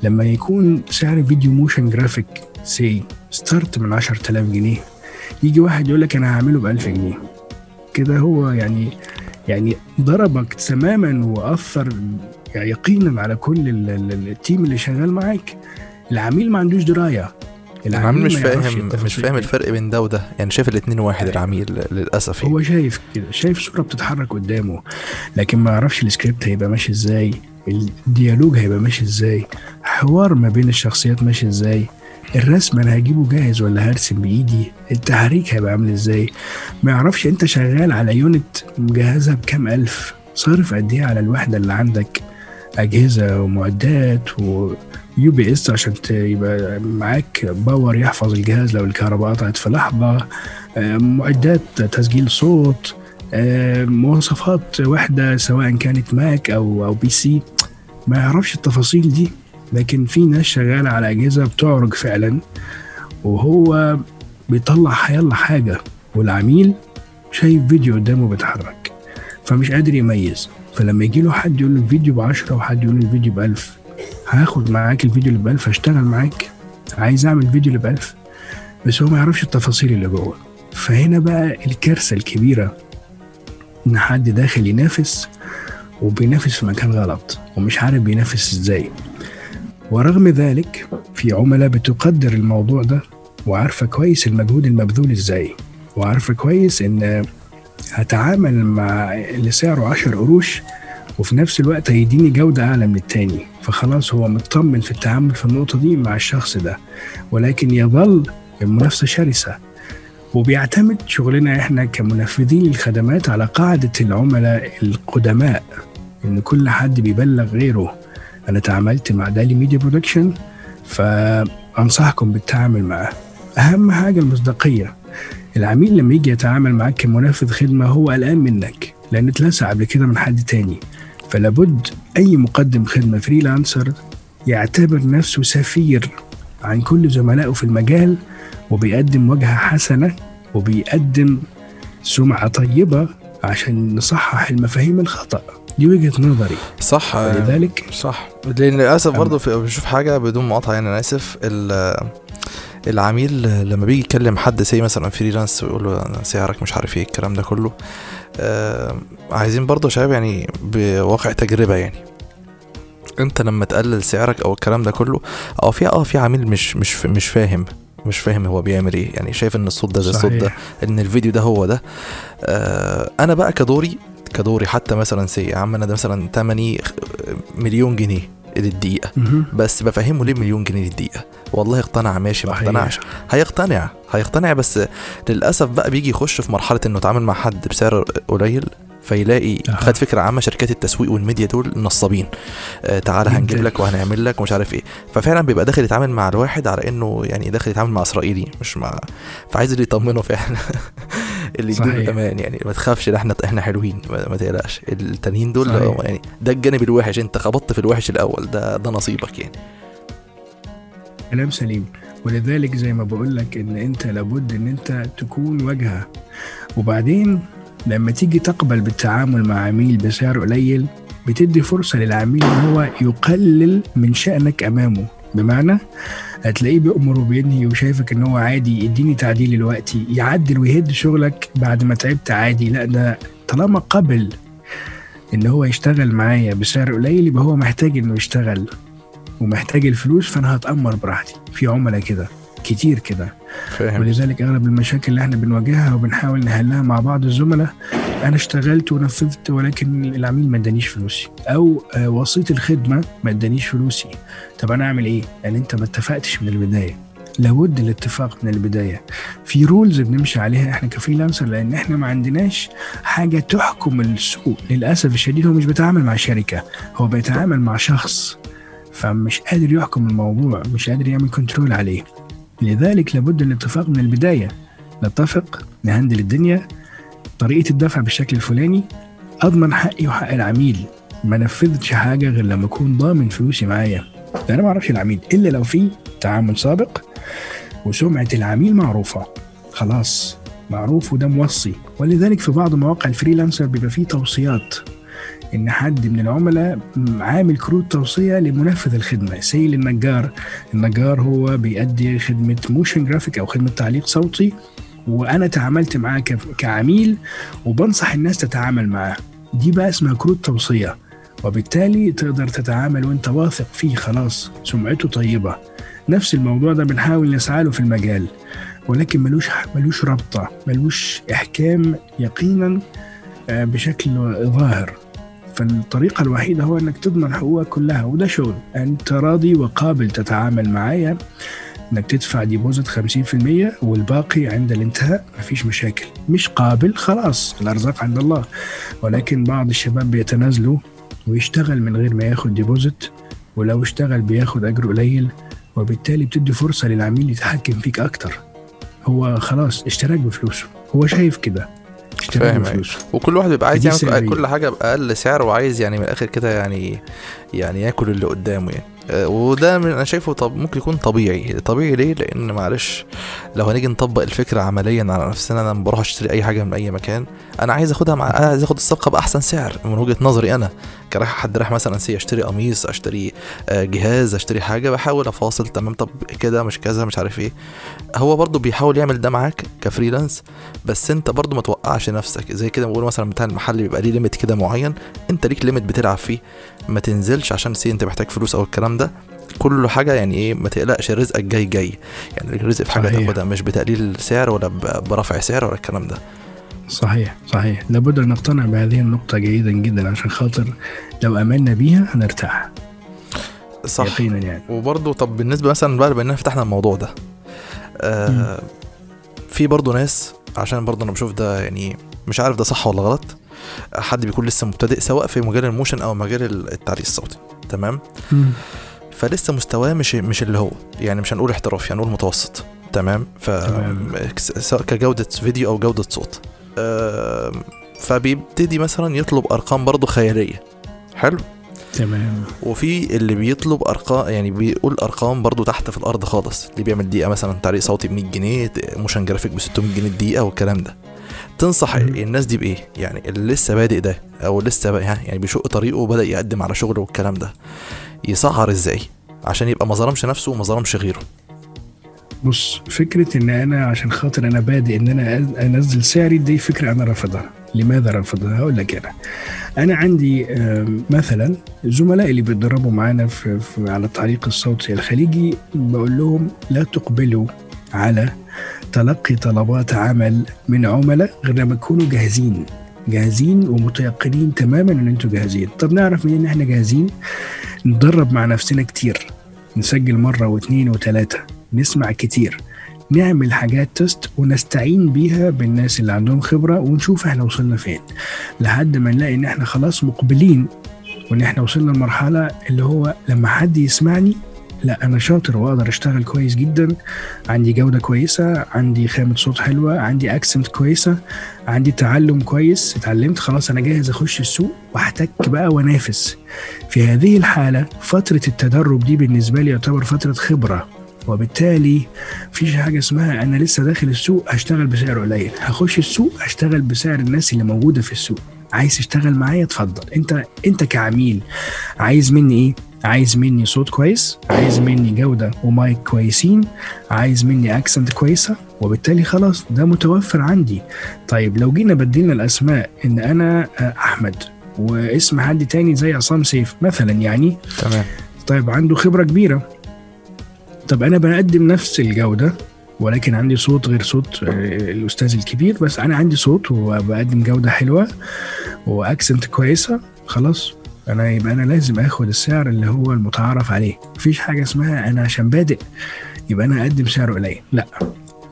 لما يكون سعر فيديو motion graphic س start من 10000 جنيه يجي واحد يقول لك أنا هعمله ب 1000 جنيه. كده هو يعني يعني ضربك تماما وأثر يعني يقينا على كل التيم اللي شغال معاك. العميل ما عندوش دراية. العميل مش فاهم مش فاهم الفرق بين ده وده. يعني شايف الاثنين واحد العميل للأسف هو شايف كده شايف صورة بتتحرك قدامه لكن ما يعرفش السكريبت هيبقى ماشي إزاي. ال dialogue هيبقى ماشي إزاي؟ حوار ما بين الشخصيات ماشي إزاي؟ الرسم أنا هجيبه جاهز ولا هرسم بإيدي؟ التحريك هيبقى عامل إزاي؟ ما يعرفش أنت شغال على unit مجهزها بكام ألف؟ صارف قد إيه على الوحدة اللي عندك؟ أجهزة ومعدات و UPS عشان يبقى معاك power يحفظ الجهاز لو الكهرباء قطعت في لحظة. معدات تسجيل صوت. مواصفات وحده سواء كانت ماك أو أو PC. ما يعرفش التفاصيل دي لكن في ناس شغالة على أجهزة بتعرج فعلا وهو بيطلع حيلا حاجة والعميل شايف فيديو قدامه بيتحرك فمش قادر يميز. فلما يجي له حد يقول له الفيديو ب 10 وحد يقول له الفيديو ب 1000 هاخد معاك الفيديو اللي ب 1000 هشتغل معاك عايز أعمل فيديو اللي ب 1000 بس هو ما يعرفش التفاصيل اللي جوه. فهنا بقى الكارثة الكبيرة. إن حد داخل ينافس وبينافس في مكان غلط ومش عارف بينافس إزاي. ورغم ذلك في عملاء بتقدر الموضوع ده وعارفة كويس المجهود المبذول إزاي. وعارفة كويس إن هتعامل مع اللي سعره 10 قروش وفي نفس الوقت هيديني جودة أعلى من التاني. فخلاص هو مطمن في التعامل في النقطة دي مع الشخص ده. ولكن يظل المنافسة شرسة. وبيعتمد شغلنا إحنا كمنفذين للخدمات على قاعدة العملاء القدماء إن كل حد بيبلغ غيره. أنا تعاملت مع دالي media production فأنصحكم بالتعامل معه. أهم حاجة المصداقية. العميل لما يجي يتعامل معك كمنفذ خدمة هو قلقان منك لأن اتلسع قبل كده من حد تاني. فلابد أي مقدم خدمة freelancer يعتبر نفسه سفير عن كل زملائه في المجال وبيقدم واجهة حسنة وبيقدم سمعة طيبة عشان نصحح المفاهيم الخطأ. دي وجهة نظري. صح. ولذلك صح. لأن للأسف أم. برضه بشوف حاجة بدون مقاطعة يعني. أنا آسف. ال- العميل لما بيجي يكلم حد زي مثلا فريلانس ويقول له أنا سعرك مش عارف إيه الكلام ده كله آه عايزين برضه شباب يعني بواقع تجربة يعني. أنت لما تقلل سعرك أو الكلام ده كله أو في آه في عميل مش مش مش فاهم مش فاهم هو بيعمل إيه. يعني شايف إن الصوت ده زي الصوت ده إن الفيديو ده هو ده. آه أنا بقى كدوري كدوري حتى مثلا سي يا عم أنا ده مثلا تمني مليون جنيه للدقيقة. مهم. بس بفهمه ليه مليون جنيه للدقيقة. والله اقتنع ماشي ما. اقتنعش. هيقتنع هيقتنع بس للأسف بقى بيجي يخش في مرحلة إنه يتعامل مع حد بسعر قليل. فيلاقي. خد فكرة عامة شركات التسويق والميديا دول نصابين. آه تعالى هنجيب. لك وهنعمل لك ومش عارف إيه. ففعلا بيبقى داخل يتعامل مع الواحد على إنه يعني داخل يتعامل مع اسرائيلي مش مع فعايز اللي يطمنه فعلا. اللي يديله. أمان يعني. ما تخافش ده إحنا إحنا حلوين ما, ما تقلقش. التانيين دول صحيح. يعني ده الجانب الوحش. أنت خبطت في الوحش الأول ده ده نصيبك يعني. كلام سليم. ولذلك زي ما بقول لك إن أنت لابد إن أنت تكون واجهة. وبعدين لما تيجي تقبل بالتعامل مع عميل بسعر قليل بتدي فرصة للعميل إن هو يقلل من شأنك أمامه. بمعنى هتلاقيه بيأمر وبينهي وشايفك إن هو عادي يديني تعديل دلوقتي يعدل ويهد شغلك بعد ما تعبت عادي. لا ده طالما قبل إن هو يشتغل معايا بسعر قليل يبقى هو محتاج إنه يشتغل ومحتاج الفلوس فأنا هتأمر براحتي. في عملاء كده. كتير كده. ولذلك أغلب المشاكل اللي إحنا بنواجهها وبنحاول نحلها مع بعض الزملاء أنا اشتغلت ونفذت ولكن العميل ما ادانيش فلوسي أو آه، وسيط الخدمة ما ادانيش فلوسي. طب أنا أعمل إيه؟ لأن أنت ما اتفقتش من البداية. لابد الاتفاق من البداية. في rules بنمشي عليها إحنا ك freelancer لأن إحنا ما عندناش حاجة تحكم السوق. للأسف الشديد هو مش بيتعامل مع شركة هو بيتعامل مع شخص. فمش قادر يحكم الموضوع مش قادر يعمل control عليه. لذلك لابد الاتفاق من البداية. نتفق ن handle الدنيا. طريقة الدفع بالشكل الفلاني. أضمن حقي وحق العميل. ما نفذتش حاجة غير لما أكون ضامن فلوسي معايا. أنا ما أعرفش العميل إلا لو في تعامل سابق وسمعة العميل معروفة. خلاص معروف وده موصي. ولذلك في بعض مواقع ال freelancer بيبقى فيه توصيات. إن حد من العملاء عامل كروت توصية لمنفذ الخدمة. س النجار النجار هو بيأدي خدمة motion graphic أو خدمة تعليق صوتي وأنا تعاملت معاه كعميل وبنصح الناس تتعامل معاه. دي بقى اسمها كروت توصية. وبالتالي تقدر تتعامل وأنت واثق فيه. خلاص سمعته طيبة. نفس الموضوع ده بنحاول نسعى له في المجال. ولكن ملوش ملوش رابطة ملوش إحكام يقينا آه، بشكل ظاهر. فالطريقة الوحيدة هو إنك تضمن حقوقك كلها وده شغل. أنت راضي وقابل تتعامل معايا إنك تدفع deposit 50% والباقي عند الانتهاء مفيش مشاكل. مش قابل خلاص الأرزاق عند الله. ولكن بعض الشباب بيتنازلوا ويشتغل من غير ما ياخد deposit ولو اشتغل بياخد أجر قليل وبالتالي بتدي فرصة للعميل يتحكم فيك أكتر. هو خلاص اشتراك بفلوسه. هو شايف كده. فاهم، بفلوسه وكل واحد بيبقى عايز يعمل سرية. كل حاجة بأقل سعر وعايز يعني من الآخر كده يعني يعني ياكل اللي قدامه يعني. وده من أنا شايفه طب ممكن يكون طبيعي. طبيعي ليه؟ لأن معلش لو هنيجي نطبق الفكرة عمليا على نفسنا أنا لما بروح أشتري أي حاجة من أي مكان أنا عايز أخدها مع عايز أخد الصفقة بأحسن سعر. من وجهة نظري أنا كراجل حد راح مثلا س أشتري قميص أشتري آه، جهاز أشتري حاجة بحاول أفاصل تمام طب كده مش كذا مش عارف إيه. هو برضه بيحاول يعمل ده معاك ك freelance بس أنت برضه ما توقعش نفسك. زي كده بقول مثلا بتاع المحل بيبقى ليه limit كده معين أنت ليك limit بتلعب فيه. ما تنزلش عشان س أنت محتاج فلوس أو الكلام ده كل حاجة يعني إيه ما تقلقش رزقك جاي جاي. يعني الرزق في حاجة صحيح. تاخدها مش بتقليل سعر ولا برفع سعر ولا الكلام ده. صحيح صحيح. لابد أن نقتنع بهذه النقطة جيدا جدا عشان خاطر لو آمنا بيها هنرتاح. صح. يقينا يعني. وبرضه طب بالنسبة مثلا بقى بما اننا فتحنا الموضوع ده آه في برضه ناس عشان برضه أنا بشوف ده يعني مش عارف ده صح ولا غلط حد بيكون لسه مبتدئ سواء في مجال ال motion أو مجال التعليق الصوتي. تمام؟ مم. فلسه مستواه مش مش اللي هو يعني مش هنقول احترافي هنقول متوسط. تمام؟ ف. سواء كجودة فيديو أو جودة صوت. فبيبتدي مثلا يطلب أرقام برضه خيالية. حلو؟ تمام. وفي اللي بيطلب ارقام يعني بيقول أرقام برضو تحت في الأرض خالص. اللي بيعمل دقيقة مثلا تعليق صوتي ب 100 جنيه motion graphic ب 600 جنيه الدقيقة والكلام ده. تنصح مم. الناس دي بإيه؟ يعني اللي لسه بادئ ده أو لسه بقى يعني بيشق طريقه وبدأ يقدم على شغل والكلام ده. يسعر إزاي؟ عشان يبقى ما ظلمش نفسه وما ظلمش غيره. بص فكرة إن أنا عشان خاطر أنا بادئ إن أنا أز- أنزل سعري دي فكرة أنا رافضها. لماذا رافضها؟ هقول لك أنا. أنا عندي مثلا زملائي اللي بيتدربوا معانا في, في على التعليق الصوتي الخليجي بقول لهم لا تقبلوا على تلقي طلبات عمل من عملاء غير لما تكونوا جاهزين. جاهزين ومتيقنين تماما إن أنتوا جاهزين. طب نعرف منين إن إحنا جاهزين؟ نتدرب مع نفسنا كتير. نسجل مرة واثنين وثلاثة. نسمع كتير. نعمل حاجات تست ونستعين بيها بالناس اللي عندهم خبرة ونشوف إحنا وصلنا فين. لحد ما نلاقي إن إحنا خلاص مقبلين وإن إحنا وصلنا لمرحلة اللي هو لما حد يسمعني لا أنا شاطر وأقدر أشتغل كويس جدا. عندي جودة كويسة عندي خامة صوت حلوة عندي اكسنت كويسة عندي تعلم كويس. اتعلمت خلاص أنا جاهز أخش السوق واحتك بقى وأنافس. في هذه الحالة فترة التدرب دي بالنسبة لي يعتبر فترة خبرة وبالتالي مفيش حاجة اسمها أنا لسه داخل السوق هشتغل بسعر قليل. هخش السوق هشتغل بسعر الناس اللي موجودة في السوق. عايز تشتغل معايا؟ اتفضل. أنت أنت كعميل عايز مني إيه؟ عايز مني صوت كويس عايز مني جودة ومايك كويسين عايز مني اكسنت كويسة وبالتالي خلاص ده متوفر عندي. طيب لو جينا بدينا الأسماء إن أنا آه، أحمد واسم حد تاني زي عصام سيف مثلا يعني تمام. طيب عنده خبرة كبيرة. طب أنا بقدم نفس الجودة ولكن عندي صوت غير صوت آه، الأستاذ الكبير بس أنا عندي صوت وبقدم جودة حلوة و accent كويسة خلاص. أنا يبقى أنا لازم آخد السعر اللي هو المتعارف عليه. مفيش حاجة اسمها أنا عشان بادئ يبقى أنا أقدم سعر قليل. لا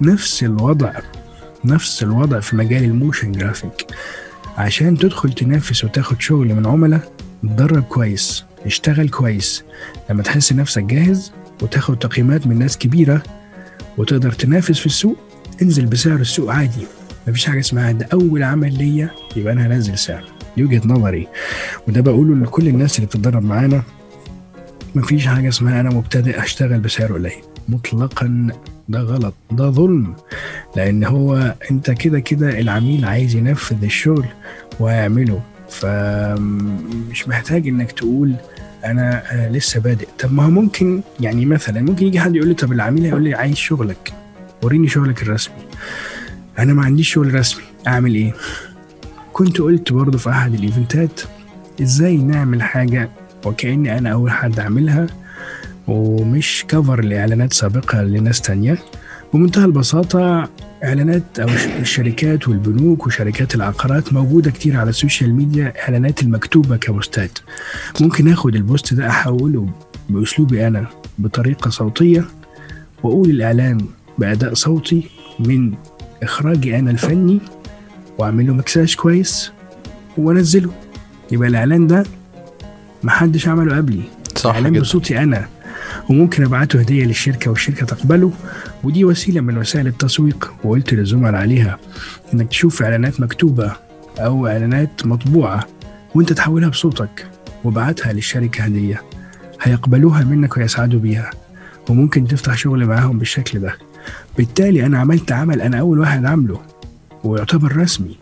نفس الوضع نفس الوضع في مجال ال motion graphic. عشان تدخل تنافس وتاخد شغل من عملاء اتدرب كويس اشتغل كويس. لما تحس نفسك جاهز وتاخد تقييمات من ناس كبيرة وتقدر تنافس في السوق انزل بسعر السوق عادي. مفيش حاجة اسمها ده أول عمل ليا يبقى أنا هنزل سعر. دي وجهة نظري. وده بقوله لكل الناس اللي بتتدرب معانا. مفيش حاجة اسمها أنا مبتدئ أشتغل بسعر قليل. مطلقا ده غلط. ده ظلم. لأن هو أنت كده كده العميل عايز ينفذ الشغل وهيعمله فمش محتاج إنك تقول أنا آه، لسه بادئ. طب ما هو ممكن يعني مثلا ممكن يجي حد يقول لي طب العميل هيقول لي عايز شغلك. وريني شغلك الرسمي. أنا ما عنديش شغل رسمي أعمل إيه؟ كنت قلت برضه في أحد ال events ات إزاي نعمل حاجة وكأني أنا أول حد أعملها ومش كفر لإعلانات سابقة لناس تانية. بمنتهى البساطة إعلانات أو الشركات والبنوك وشركات العقارات موجودة كتير على السوشيال ميديا إعلانات المكتوبة كبوستات. ممكن آخد البوست ده أحوله بأسلوبي أنا بطريقة صوتية وأقول الإعلان بأداء صوتي من إخراجي أنا الفني وأعمل له مكساج كويس وأنزله. يبقى الإعلان ده محدش عمله قبلي. صح اعلان جدا بصوتي أنا. وممكن أبعته هدية للشركة والشركة تقبله. ودي وسيلة من وسائل التسويق وقلت للزملاء عليها إنك تشوف إعلانات مكتوبة أو إعلانات مطبوعة وأنت تحولها بصوتك. وبعتها للشركة هدية. هيقبلوها منك ويسعدوا بيها. وممكن تفتح شغل معاهم بالشكل ده. بالتالي أنا عملت عمل أنا أول واحد عامله ويعتبر رسمي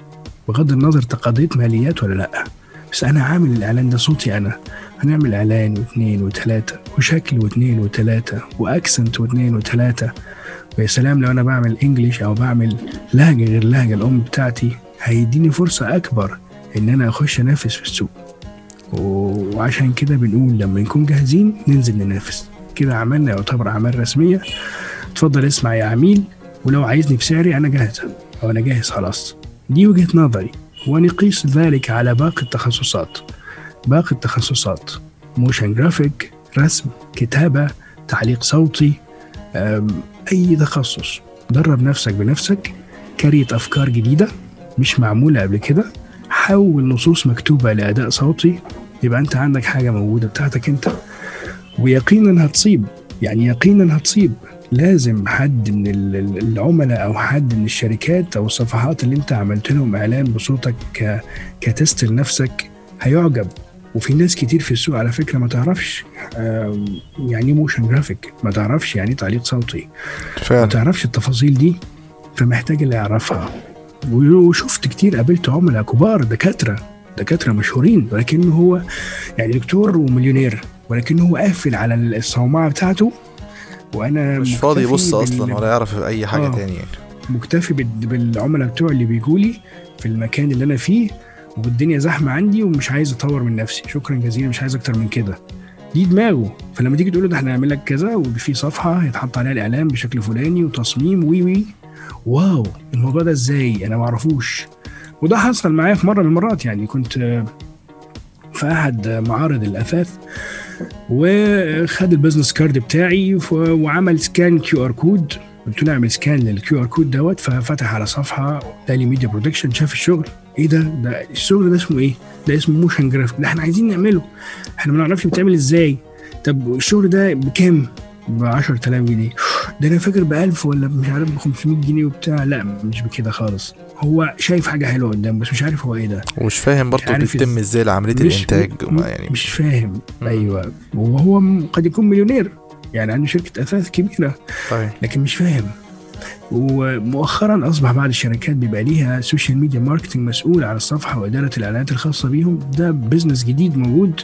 بغض النظر تقاضيت ماليات ولا لأ. بس أنا عامل الإعلان ده صوتي أنا. هنعمل إعلان واثنين وثلاثة وشكل واثنين وثلاثة وأكسنت واثنين وثلاثة. ويا سلام لو أنا بعمل إنجليش أو بعمل لهجة غير اللهجة الأم بتاعتي هيديني فرصة أكبر إن أنا أخش أنافس في السوق. وعشان كده بنقول لما نكون جاهزين ننزل ننافس. كده عملنا يعتبر أعمال رسمية. اتفضل اسمع يا عميل ولو عايزني بسعري أنا جاهز. أو أنا جاهز خلاص. دي وجهة نظري. ونقيس ذلك على باقي التخصصات. باقي التخصصات. motion graphic رسم كتابة تعليق صوتي أي تخصص. درب نفسك بنفسك. كريت أفكار جديدة. مش معمولة قبل كده. حول نصوص مكتوبة لأداء صوتي. يبقى أنت عندك حاجة موجودة بتاعتك أنت. ويقينا هتصيب. يعني يقينا هتصيب. لازم حد من ال- ال- العملاء أو حد من الشركات أو الصفحات اللي أنت عملت لهم إعلان بصوتك. كتست لنفسك هيعجب. وفي ناس كتير في السوق على فكرة ما تعرفش يعني motion graphic ما تعرفش يعني تعليق صوتي. ما فعلا تعرفش التفاصيل دي فمحتاج اللي يعرفها. وشفت كتير قابلت عملاء كبار دكاترة دكاترة مشهورين ولكنه هو يعني دكتور ومليونير ولكنه هو قافل على الصومعة بتاعته وأنا مش فاضي يبص أصلا ولا يعرف أي حاجة آه. تاني يعني. مكتفي بال- بالعملاء بتوعي اللي بيجوا لي في المكان اللي أنا فيه والدنيا زحمة عندي ومش عايز أطور من نفسي. شكرا جزيلا مش عايز أكتر من كده. دي دماغه. فلما تيجي تقول له ده إحنا هنعمل لك كذا وفي صفحة هيتحط عليها الإعلان بشكل فلاني وتصميم وي وي. wow الموضوع ده إزاي؟ أنا ما أعرفوش. وده حصل معايا في مرة من المرات يعني. كنت في أحد معارض الاثاث وخد ال business card بتاعي وعمل scan QR code. قلت له اعمل scan لل QR code دوت. ففتح على صفحة تالي media production شاف الشغل. إيه ده؟ ده الشغل ده اسمه إيه؟ ده اسمه motion graphic ده إحنا عايزين نعمله. إحنا ما نعرفش بيتعمل إزاي. طب الشغل ده بكام؟ ب 10000 جنيه. ده أنا فاكر ب 1000 ولا مش عارف ب 500 جنيه وبتاع. لا مش بكده خالص. هو شايف حاجة حلوة قدام بس مش عارف هو إيه ده. ومش فاهم برضه إز- إزاي عمليه الإنتاج م- يعني مش فاهم. مم. أيوه. وهو م- قد يكون مليونير. يعني عنده شركة أثاث كبيرة. طيب. لكن مش فاهم. ومؤخرا أصبح بعض الشركات بيبقى ليها social media marketing مسؤول عن الصفحة وإدارة الإعلانات الخاصة بيهم. ده business جديد موجود.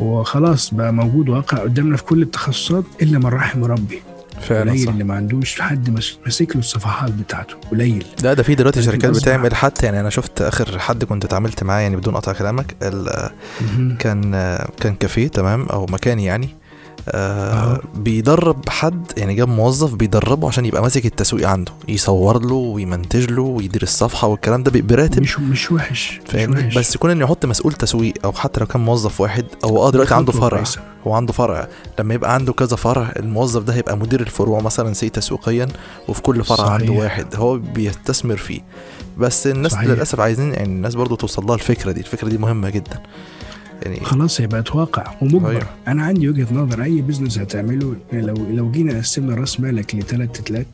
وخلاص بقى موجود واقع قدامنا في كل التخصصات إلا من رحم ربي. فعلا قليل اللي ما عندوش حد ماسك له الصفحات بتاعته. قليل. لا ده في دلوقتي شركات بتعمل حتى يعني أنا شفت آخر حد كنت اتعاملت معاه يعني بدون قطع كلامك. كان كان كافيه تمام أو مكان يعني. آه. بيدرب حد يعني جاب موظف بيدربه عشان يبقى ماسك التسويق عنده يصور له ويمنتج له ويدير الصفحه والكلام ده براتب مش مش وحش فاهمني. بس يكون إنه يحط مسؤول تسويق أو حتى لو كان موظف واحد أو آه دلوقتي عنده فرع كويسة. هو عنده فرع لما يبقى عنده كذا فرع الموظف ده هيبقى مدير الفروع مثلا سي تسويقيا وفي كل فرع صحيح. عنده واحد هو بيستثمر فيه بس الناس صحيح. للأسف عايزين يعني الناس برضو توصل لها الفكرة دي الفكرة دي مهمة جدا يعني خلاص هي بقت واقع ومجبر. أنا عندي وجهة نظر أي business هتعمله لو لو جينا قسمنا رأس مالك لثلاث تلات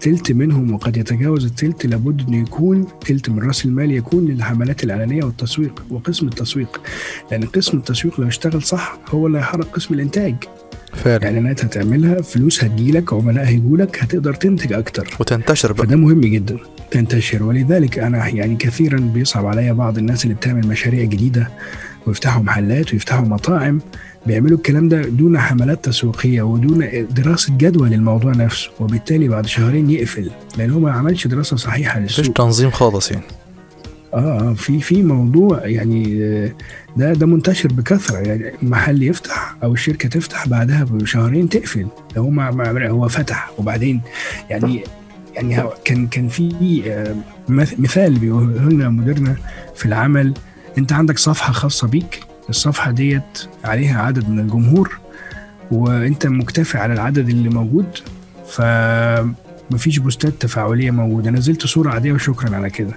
تلت منهم وقد يتجاوز التلت لابد إنه يكون تلت من رأس المال يكون للحملات الإعلانية والتسويق وقسم التسويق. لأن قسم التسويق لو اشتغل صح هو اللي هيحرك قسم الإنتاج. فعلا. اعلانات هتعملها فلوس هتجيلك عملاء هيجولك هتقدر تنتج أكتر. وتنتشر بقى. فده مهم جدا تنتشر. ولذلك أنا يعني كثيرا بيصعب عليا بعض الناس اللي بتعمل مشاريع جديدة. ويفتحوا محلات ويفتحوا مطاعم بيعملوا الكلام ده دون حملات تسويقية ودون دراسة جدوى للموضوع نفسه وبالتالي بعد شهرين يقفل لأن هو ما عملش دراسة صحيحة مفيش للسوق تنظيم خالص يعني. آه آه، في في موضوع يعني آه، ده ده منتشر بكثرة يعني محل يفتح أو الشركة تفتح بعدها بشهرين تقفل هو ما هو فتح. وبعدين يعني يعني كان كان في آه، مث- مثال بيقوله لنا مديرنا في العمل انت عندك صفحة خاصة بيك. الصفحة ديت عليها عدد من الجمهور وانت مكتفي على العدد اللي موجود فمفيش بوستات تفاعلية موجودة. نزلت صورة عادية وشكرا على كده.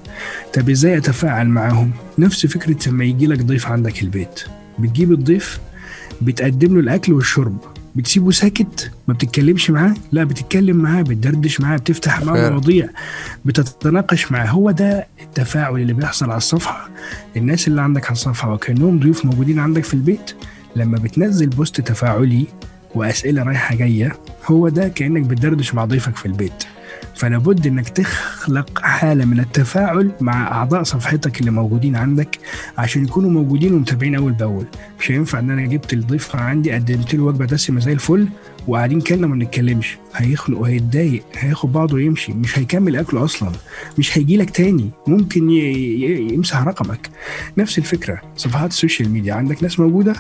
طب إزاي أتفاعل معاهم؟ نفس فكرة لما يجي لك ضيف عندك البيت. بتجيب الضيف بتقدم له الأكل والشرب. بتسيبه ساكت ما بتتكلمش معاه لا بتتكلم معاه بتدردش معاه بتفتح معاه. مواضيع بتتناقش معاه. هو ده التفاعل اللي بيحصل على الصفحة. الناس اللي عندك على الصفحة وكأنهم ضيوف موجودين عندك في البيت لما بتنزل بوست تفاعلي وأسئلة رايحة جاية هو ده كأنك بتدردش مع ضيفك في البيت. فلا بد إنك تخلق حالة من التفاعل مع أعضاء صفحتك اللي موجودين عندك عشان يكونوا موجودين ومتابعين أول بأول. مش هينفع إن أنا جبت الضيف عندي قدمت له وجبة دسمه زي الفل. وقاعدين كلنا ما بنتكلمش هيخنق وهيتضايق هياخد بعضه ويمشي. مش هيكمل أكله أصلا. مش هيجي لك تاني. ممكن يمسح رقمك. نفس الفكرة. صفحات السوشيال ميديا. عندك ناس موجودة؟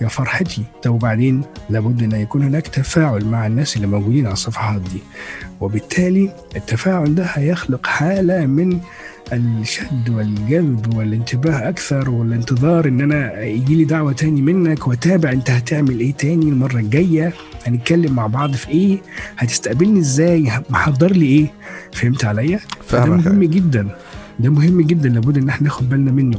يا فرحتي. طب وبعدين؟ لابد أن يكون هناك تفاعل مع الناس اللي موجودين على الصفحات دي. وبالتالي التفاعل ده هيخلق حالة من الشد والجذب والانتباه أكثر والانتظار إن أنا يجي لي دعوة تاني منك وأتابع أنت هتعمل إيه تاني المرة الجاية هنتكلم مع بعض في إيه هتستقبلني إزاي محضر لي إيه؟ فهمت عليا؟ ده مهم جدا ده مهم جدا لابد إن إحنا ناخد بالنا منه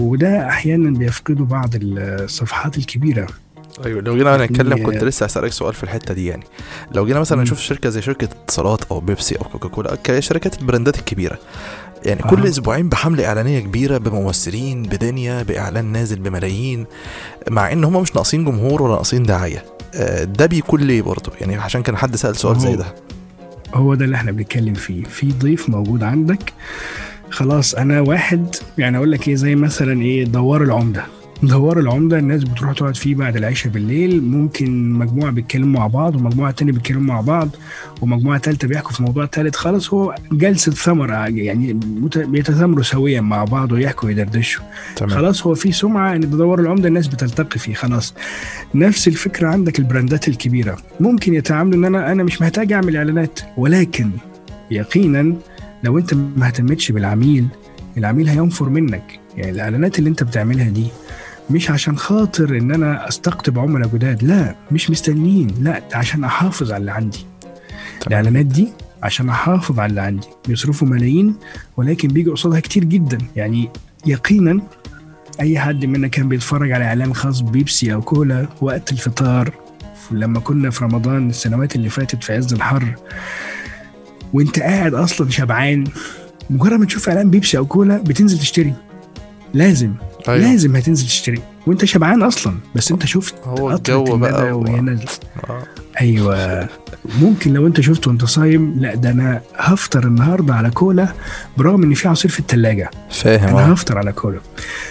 وده أحيانا بيفقدوا بعض الصفحات الكبيرة. أيوه لو جينا نتكلم كنت لسه هسألك سؤال في الحتة دي يعني. لو جينا مثلا. نشوف شركة زي شركة اتصالات أو بيبسي أو كوكاكولا كشركات البراندات الكبيرة يعني آه. كل أسبوعين بحملة إعلانية كبيرة بممثلين بدنيا بإعلان نازل بملايين مع إن هم مش ناقصين جمهور ولا ناقصين دعاية آه، ده بيكون ليه برضه؟ يعني عشان كان حد سأل سؤال زي هو- ده. هو ده اللي إحنا بنتكلم فيه. في ضيف موجود عندك. خلاص أنا واحد يعني أقول لك إيه زي مثلا إيه دوار العمدة. دوار العمدة الناس بتروح تقعد فيه بعد العشاء بالليل. ممكن مجموعة بيتكلموا مع بعض ومجموعة تانية بيتكلموا مع بعض ومجموعة ثالثه بيحكوا في موضوع ثالث خلاص هو جلسة ثمر يعني بيتثامروا سويا مع بعض ويحكوا ويدردشوا. خلاص هو في سمعة إن ده دوار العمدة الناس بتلتقي فيه خلاص. نفس الفكرة عندك البراندات الكبيرة. ممكن يتعاملوا إن أنا أنا مش محتاج أعمل إعلانات ولكن يقينا لو أنت ما اهتمتش بالعميل العميل هينفر منك. يعني الإعلانات اللي أنت بتعملها دي مش عشان خاطر إن أنا أستقطب عملاء جداد لا مش مستنيين لا ده عشان أحافظ على اللي عندي. تمام. الإعلانات دي عشان أحافظ على اللي عندي. بيصرفوا ملايين ولكن بيجي قصادها كتير جدا. يعني يقينا أي حد منا كان بيتفرج على إعلان خاص بيبسي أو كولا وقت الفطار لما كنا في رمضان السنوات اللي فاتت في عز الحر وأنت قاعد أصلا شبعان مجرد ما تشوف إعلان بيبسي أو كولا بتنزل تشتري. لازم أيوة. لازم هتنزل تشتري. وانت شبعان أصلا بس انت شفت هو الجو بقى و... وهي نازله آه. أيوه. ممكن لو انت شفته وانت صايم لا ده أنا هفطر النهارده على كولا برغم إن في عصير في الثلاجه فاهم أنا آه. هفطر على كولا.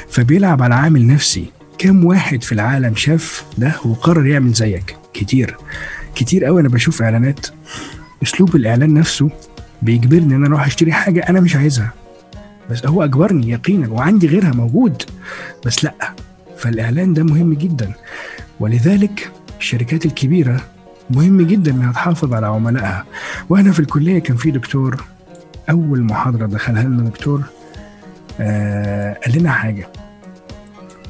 فبيلعب على عامل نفسي. كم واحد في العالم شاف ده وقرر يعمل زيك؟ كتير. كتير قوي أنا بشوف إعلانات. أسلوب الإعلان نفسه بيجبرني إن أنا أروح أشتري حاجة أنا مش عايزها. بس هو اجبرني يقينا وعندي غيرها موجود. بس لأ فالإعلان ده مهم جدا. ولذلك الشركات الكبيرة مهم جدا إنها تحافظ على عملائها. وإحنا في الكلية كان في دكتور أول محاضرة دخلها لنا دكتور آه قال لنا حاجة.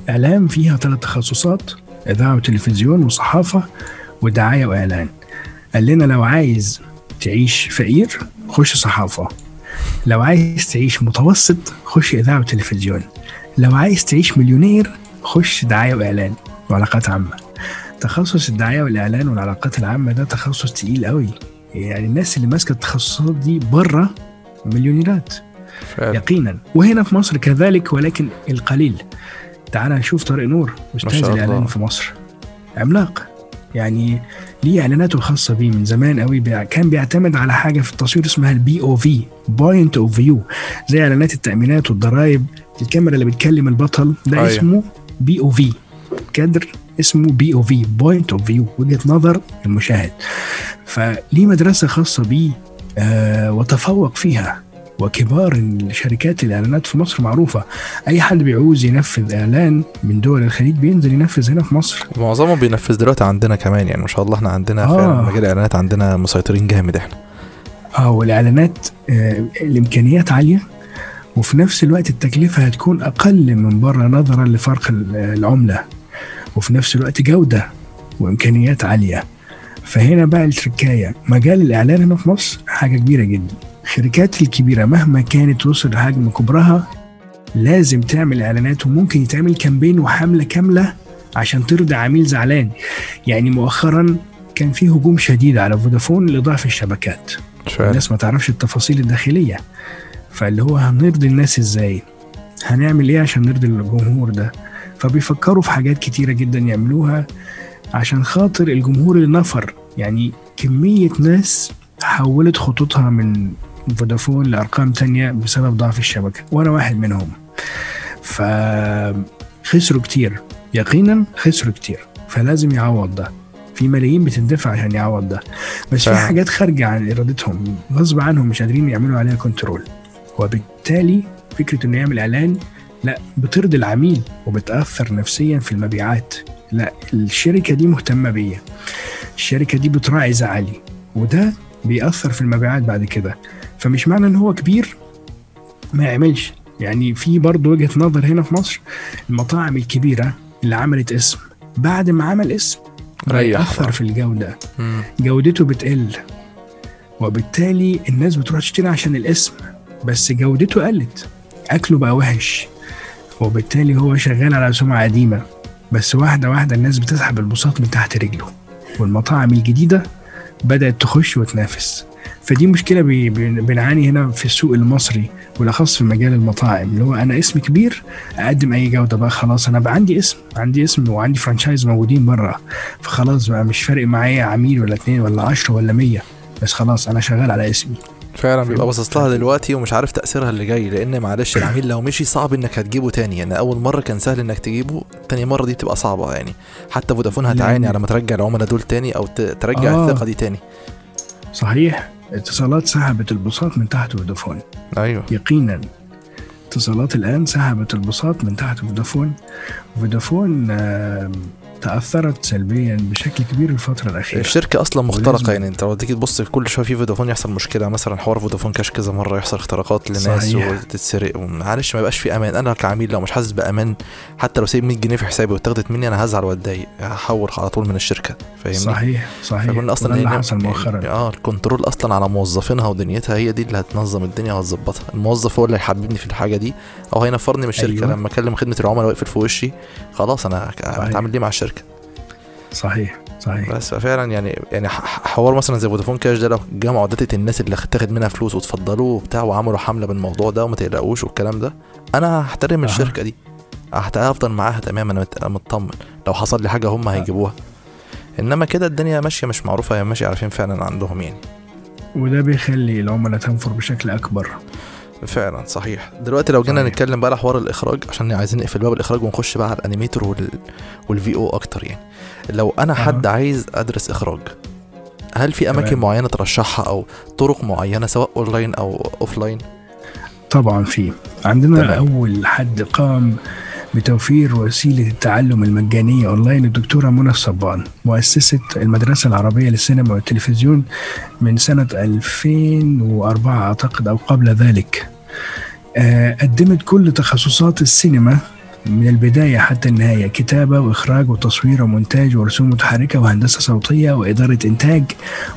اعلام فيها ثلاث تخصصات إذاعة وتلفزيون وصحافة ودعاية وإعلان. قال لنا لو عايز تعيش فقير خش صحافة. لو عايز تعيش متوسط خش إذاعة وتلفزيون. لو عايز تعيش مليونير خش دعاية وإعلان وعلاقات عامة. تخصص الدعاية والإعلان والعلاقات العامة ده تخصص تقيل قوي يعني الناس اللي ماسكة التخصصات دي بره مليونيرات. فعلا. يقينا. وهنا في مصر كذلك ولكن القليل. تعال نشوف طارق نور أستاذ. الإعلان في مصر. عملاق. يعني ليه إعلاناته الخاصة بيه من زمان قوي بيع- كان بيعتمد على حاجة في التصوير اسمها ال POV point of view زي إعلانات التأمينات والضرائب الكاميرا اللي بتكلم البطل ده أيوة. اسمه POV كادر اسمه POV point of view وجهة نظر المشاهد فليه مدرسة خاصة بيه آه وتفوق فيها وكبار شركات الإعلانات في مصر معروفة. أي حد بيعوز ينفذ إعلان من دول الخليج بينزل ينفذ هنا في مصر. معظمهم بينفذ دلوقتي عندنا كمان يعني ما شاء الله إحنا عندنا آه. فعلا مجال الاعلانات عندنا مسيطرين جامد إحنا. آه والإعلانات آه الإمكانيات عالية. وفي نفس الوقت التكلفة هتكون أقل من بره نظرا لفرق ال- العملة. وفي نفس الوقت جودة وإمكانيات عالية. فهنا بقى التركاية. مجال الإعلان هنا في مصر حاجة كبيرة جدا. الشركات الكبيرة مهما كانت وصل لحجم كبرها لازم تعمل إعلانات وممكن يتعمل كامبين وحملة كاملة عشان ترضي عميل زعلان. يعني مؤخرا كان في هجوم شديد على فودافون لضعف الشبكات. فعلا. الناس ما تعرفش التفاصيل الداخلية. فاللي هو هنرضي الناس إزاي؟ هنعمل إيه عشان نرضي الجمهور ده؟ فبيفكروا في حاجات كتيرة جدا يعملوها عشان خاطر الجمهور اللي نفر. يعني كمية ناس حولت خطوطها من فودافون لأرقام تانية بسبب ضعف الشبكة وأنا واحد منهم. فخسروا كتير. يقينا خسروا كتير. فلازم يعوض ده. في ملايين بتندفع عشان يعوض ده. بس في فعلا. حاجات خارجة عن إرادتهم غصب عنهم مش قادرين يعملوا عليها كنترول وبالتالي فكرة إنه يعمل إعلان لا بترضي العميل وبتأثر نفسيا في المبيعات. لا الشركة دي مهتمة بيا. الشركة دي بتراعي زعلي. وده بيأثر في المبيعات بعد كده. فمش معنى إن هو كبير؟ ما يعملش. يعني في برضه وجهة نظر هنا في مصر المطاعم الكبيرة اللي عملت اسم بعد ما عمل اسم ريح يأثر في الجودة. مم. جودته بتقل وبالتالي الناس بتروح تشتري عشان الاسم بس جودته قلت. أكله بقى وحش وبالتالي هو شغال على سمعة قديمة. بس واحدة واحدة الناس بتسحب البساط من تحت رجله والمطاعم الجديدة بدأت تخش وتنافس. فدي بي- بنعاني هنا في السوق المصري بالأخص في مجال المطاعم اللي هو أنا اسم كبير أقدم أي جودة بقى خلاص أنا بقى عندي اسم عندي اسم وعندي franchise موجودين بره فخلاص بقى مش فارق معايا عميل ولا اتنين ولا عشرة ولا مية بس خلاص أنا شغال على اسمي. فعلا بيبقى باصص لها دلوقتي ومش عارف تأثيرها اللي جاي لأن معلش العميل لو مشي صعب إنك هتجيبه تاني يعني أول مرة كان سهل إنك تجيبه تاني مرة دي بتبقى صعبة يعني. حتى فودافون هتعاني لأن- على ما ترجع العملاء دول تاني أو ترجع آه. الثقة دي تاني. صحيح. اتصالات سحبت البساط من تحت فودافون. أيوه. يقينا. اتصالات الآن سحبت البساط من تحت فودافون. فودافون آم، تأثرت سلبيا بشكل كبير الفترة الأخيرة. الشركة أصلا مخترقة يعني. أنت لو تيجي تبص كل شوية في فودافون يحصل مشكلة مثلا حوار فودافون كاش كذا مرة يحصل اختراقات لناس. وتتسرق معلش ما يبقاش في أمان. أنا كعميل لو مش حاسس بأمان حتى لو سايب 100 جنيه في حسابي واتاخدت مني أنا هزعل وأتضايق. هحول على طول من الشركة. فاهمني؟ صحيح صحيح. فكنا أصلا اللي يعني- حصل مؤخرا. آه ال control أصلا على موظفينها ودنيتها هي دي اللي هتنظم الدنيا وهتظبطها. الموظف هو اللي هيحببني في الحاجة دي. أو هينفرني من الشركة. أيوة. لما أكلم خدمة العملاء ويقفل في وشي خلاص أنا. هتعامل ليه مع الشركة. صحيح صحيح. بس ففعلا يعني يعني حوار مثلا زي فودافون كاش ده لو جمعوا داتا الناس اللي اتاخد منها فلوس وتفضلوه وبتاع وعملوا حملة بالموضوع ده وما تقلقوش والكلام ده أنا هحترم أها. الشركة دي. هفضل معاها تماما أنا مطمن. لو حصل لي حاجة هم هيجيبوها. إنما كده الدنيا ماشية مش معروفة هي ماشية عارفين فعلا عندهم يعني. وده بيخلي العملاء تنفر بشكل أكبر. فعلا صحيح. دلوقتي لو جينا. نتكلم بقى على حوار الإخراج عشان عايزين نقفل باب الإخراج ونخش بقى على ال animator وال... وال VO أكتر يعني. لو أنا. حد عايز أدرس إخراج هل في أماكن تمام. معينة ترشحها أو طرق معينة سواء أونلاين أو offline طبعا في عندنا تمام. أول حد قام بتوفير وسيلة التعلم المجانية أونلاين الدكتورة منى الصبان مؤسسة المدرسة العربية للسينما والتلفزيون من سنة 2004 أعتقد أو قبل ذلك آه، قدمت كل تخصصات السينما من البداية حتى النهاية. كتابة وإخراج وتصوير ومونتاج ورسوم متحركة وهندسة صوتية وإدارة إنتاج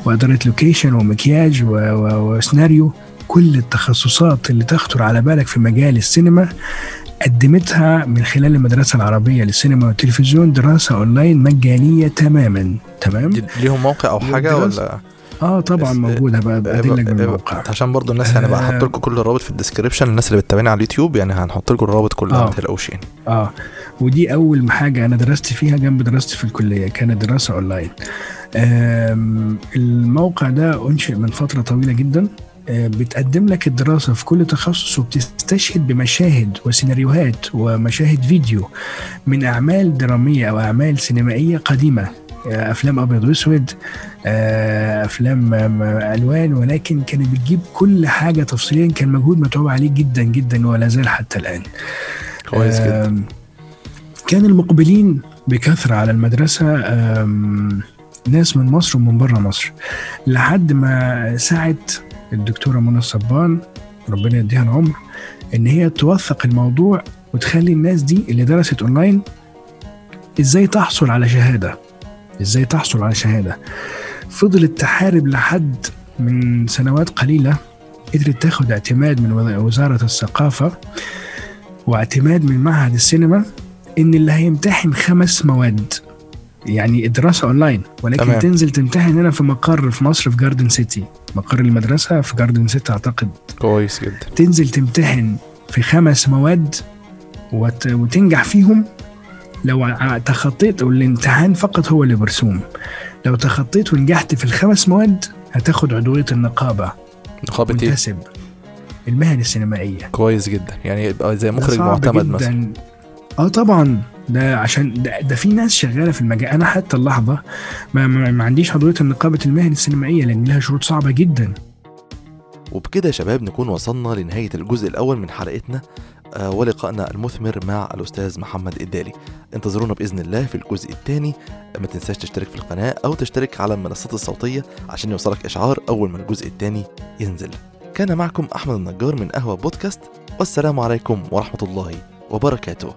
وإدارة location ومكياج و- و- وسيناريو. كل التخصصات اللي تخطر على بالك في مجال السينما قدمتها من خلال المدرسة العربية للسينما والتلفزيون. دراسة أونلاين مجانية تماما. تمام؟ ليهم موقع أو حاجة والدراسة- ولا؟ آه طبعا موجودة بقى لك بالموقع. عشان برضو الناس هنبقى آه. هحط لكم كل الروابط في ال description الناس اللي بتتابعنا على اليوتيوب يعني هنحط لكم الروابط كلها آه. ما تقلقوش يعني. آه. ودي أول حاجة أنا درست فيها جنب دراستي في الكلية كانت دراسة أونلاين. الموقع ده أنشئ من فترة طويلة جدا. آه، بتقدم لك الدراسة في كل تخصص وبتستشهد بمشاهد وسيناريوهات ومشاهد فيديو من أعمال درامية أو أعمال سينمائية قديمة. آه، أفلام أبيض وأسود آه، أفلام آم، ألوان ولكن كانت بتجيب كل حاجة تفصيليا كان مجهود متعوب عليه جدا جدا ولا زال حتى الآن. كويس جدا. كان المقبلين بكثرة على المدرسة آم، ناس من مصر ومن بره مصر. لحد ما سعت الدكتورة منى الصبان ربنا يديها العمر إن هي توثق الموضوع وتخلي الناس دي اللي درست اونلاين إزاي تحصل على شهادة. إزاي تحصل على شهادة فضلت تحارب لحد من سنوات قليلة قدرت تاخد اعتماد من وز- وزارة الثقافة واعتماد من معهد السينما إن اللي هيمتحن خمس مواد يعني الدراسة أونلاين ولكن. تمام. تنزل تمتحن هنا في مقر في مصر في جاردن سيتي مقر المدرسة في جاردن سيتي أعتقد كويس جدا تنزل تمتحن في خمس مواد وت... وتنجح فيهم لو تخطيت والامتحان فقط هو اللي برسوم لو تخطيت ونجحت في الخمس مواد هتاخد عضوية النقابة. نقابة إيه؟ منتسب. المهن السينمائية. كويس جدا. يعني يبقى زي مخرج معتمد جداً. مثلا. آه طبعا. ده عشان ده, ده في ناس شغالة في المجال. أنا حتى اللحظة ما, ما, ما عنديش عضوية نقابه المهن السينمائية لأن لها شروط صعبة جدا. وبكده يا شباب نكون وصلنا لنهاية الجزء الأول من حلقتنا. ولقائنا المثمر مع الأستاذ محمد الدالي. انتظرونا بإذن الله في الجزء الثاني. ما تنساش تشترك في القناة أو تشترك على المنصات الصوتية عشان يوصلك إشعار أول ما الجزء الثاني ينزل. كان معكم أحمد النجار من قهوة بودكاست والسلام عليكم ورحمة الله وبركاته.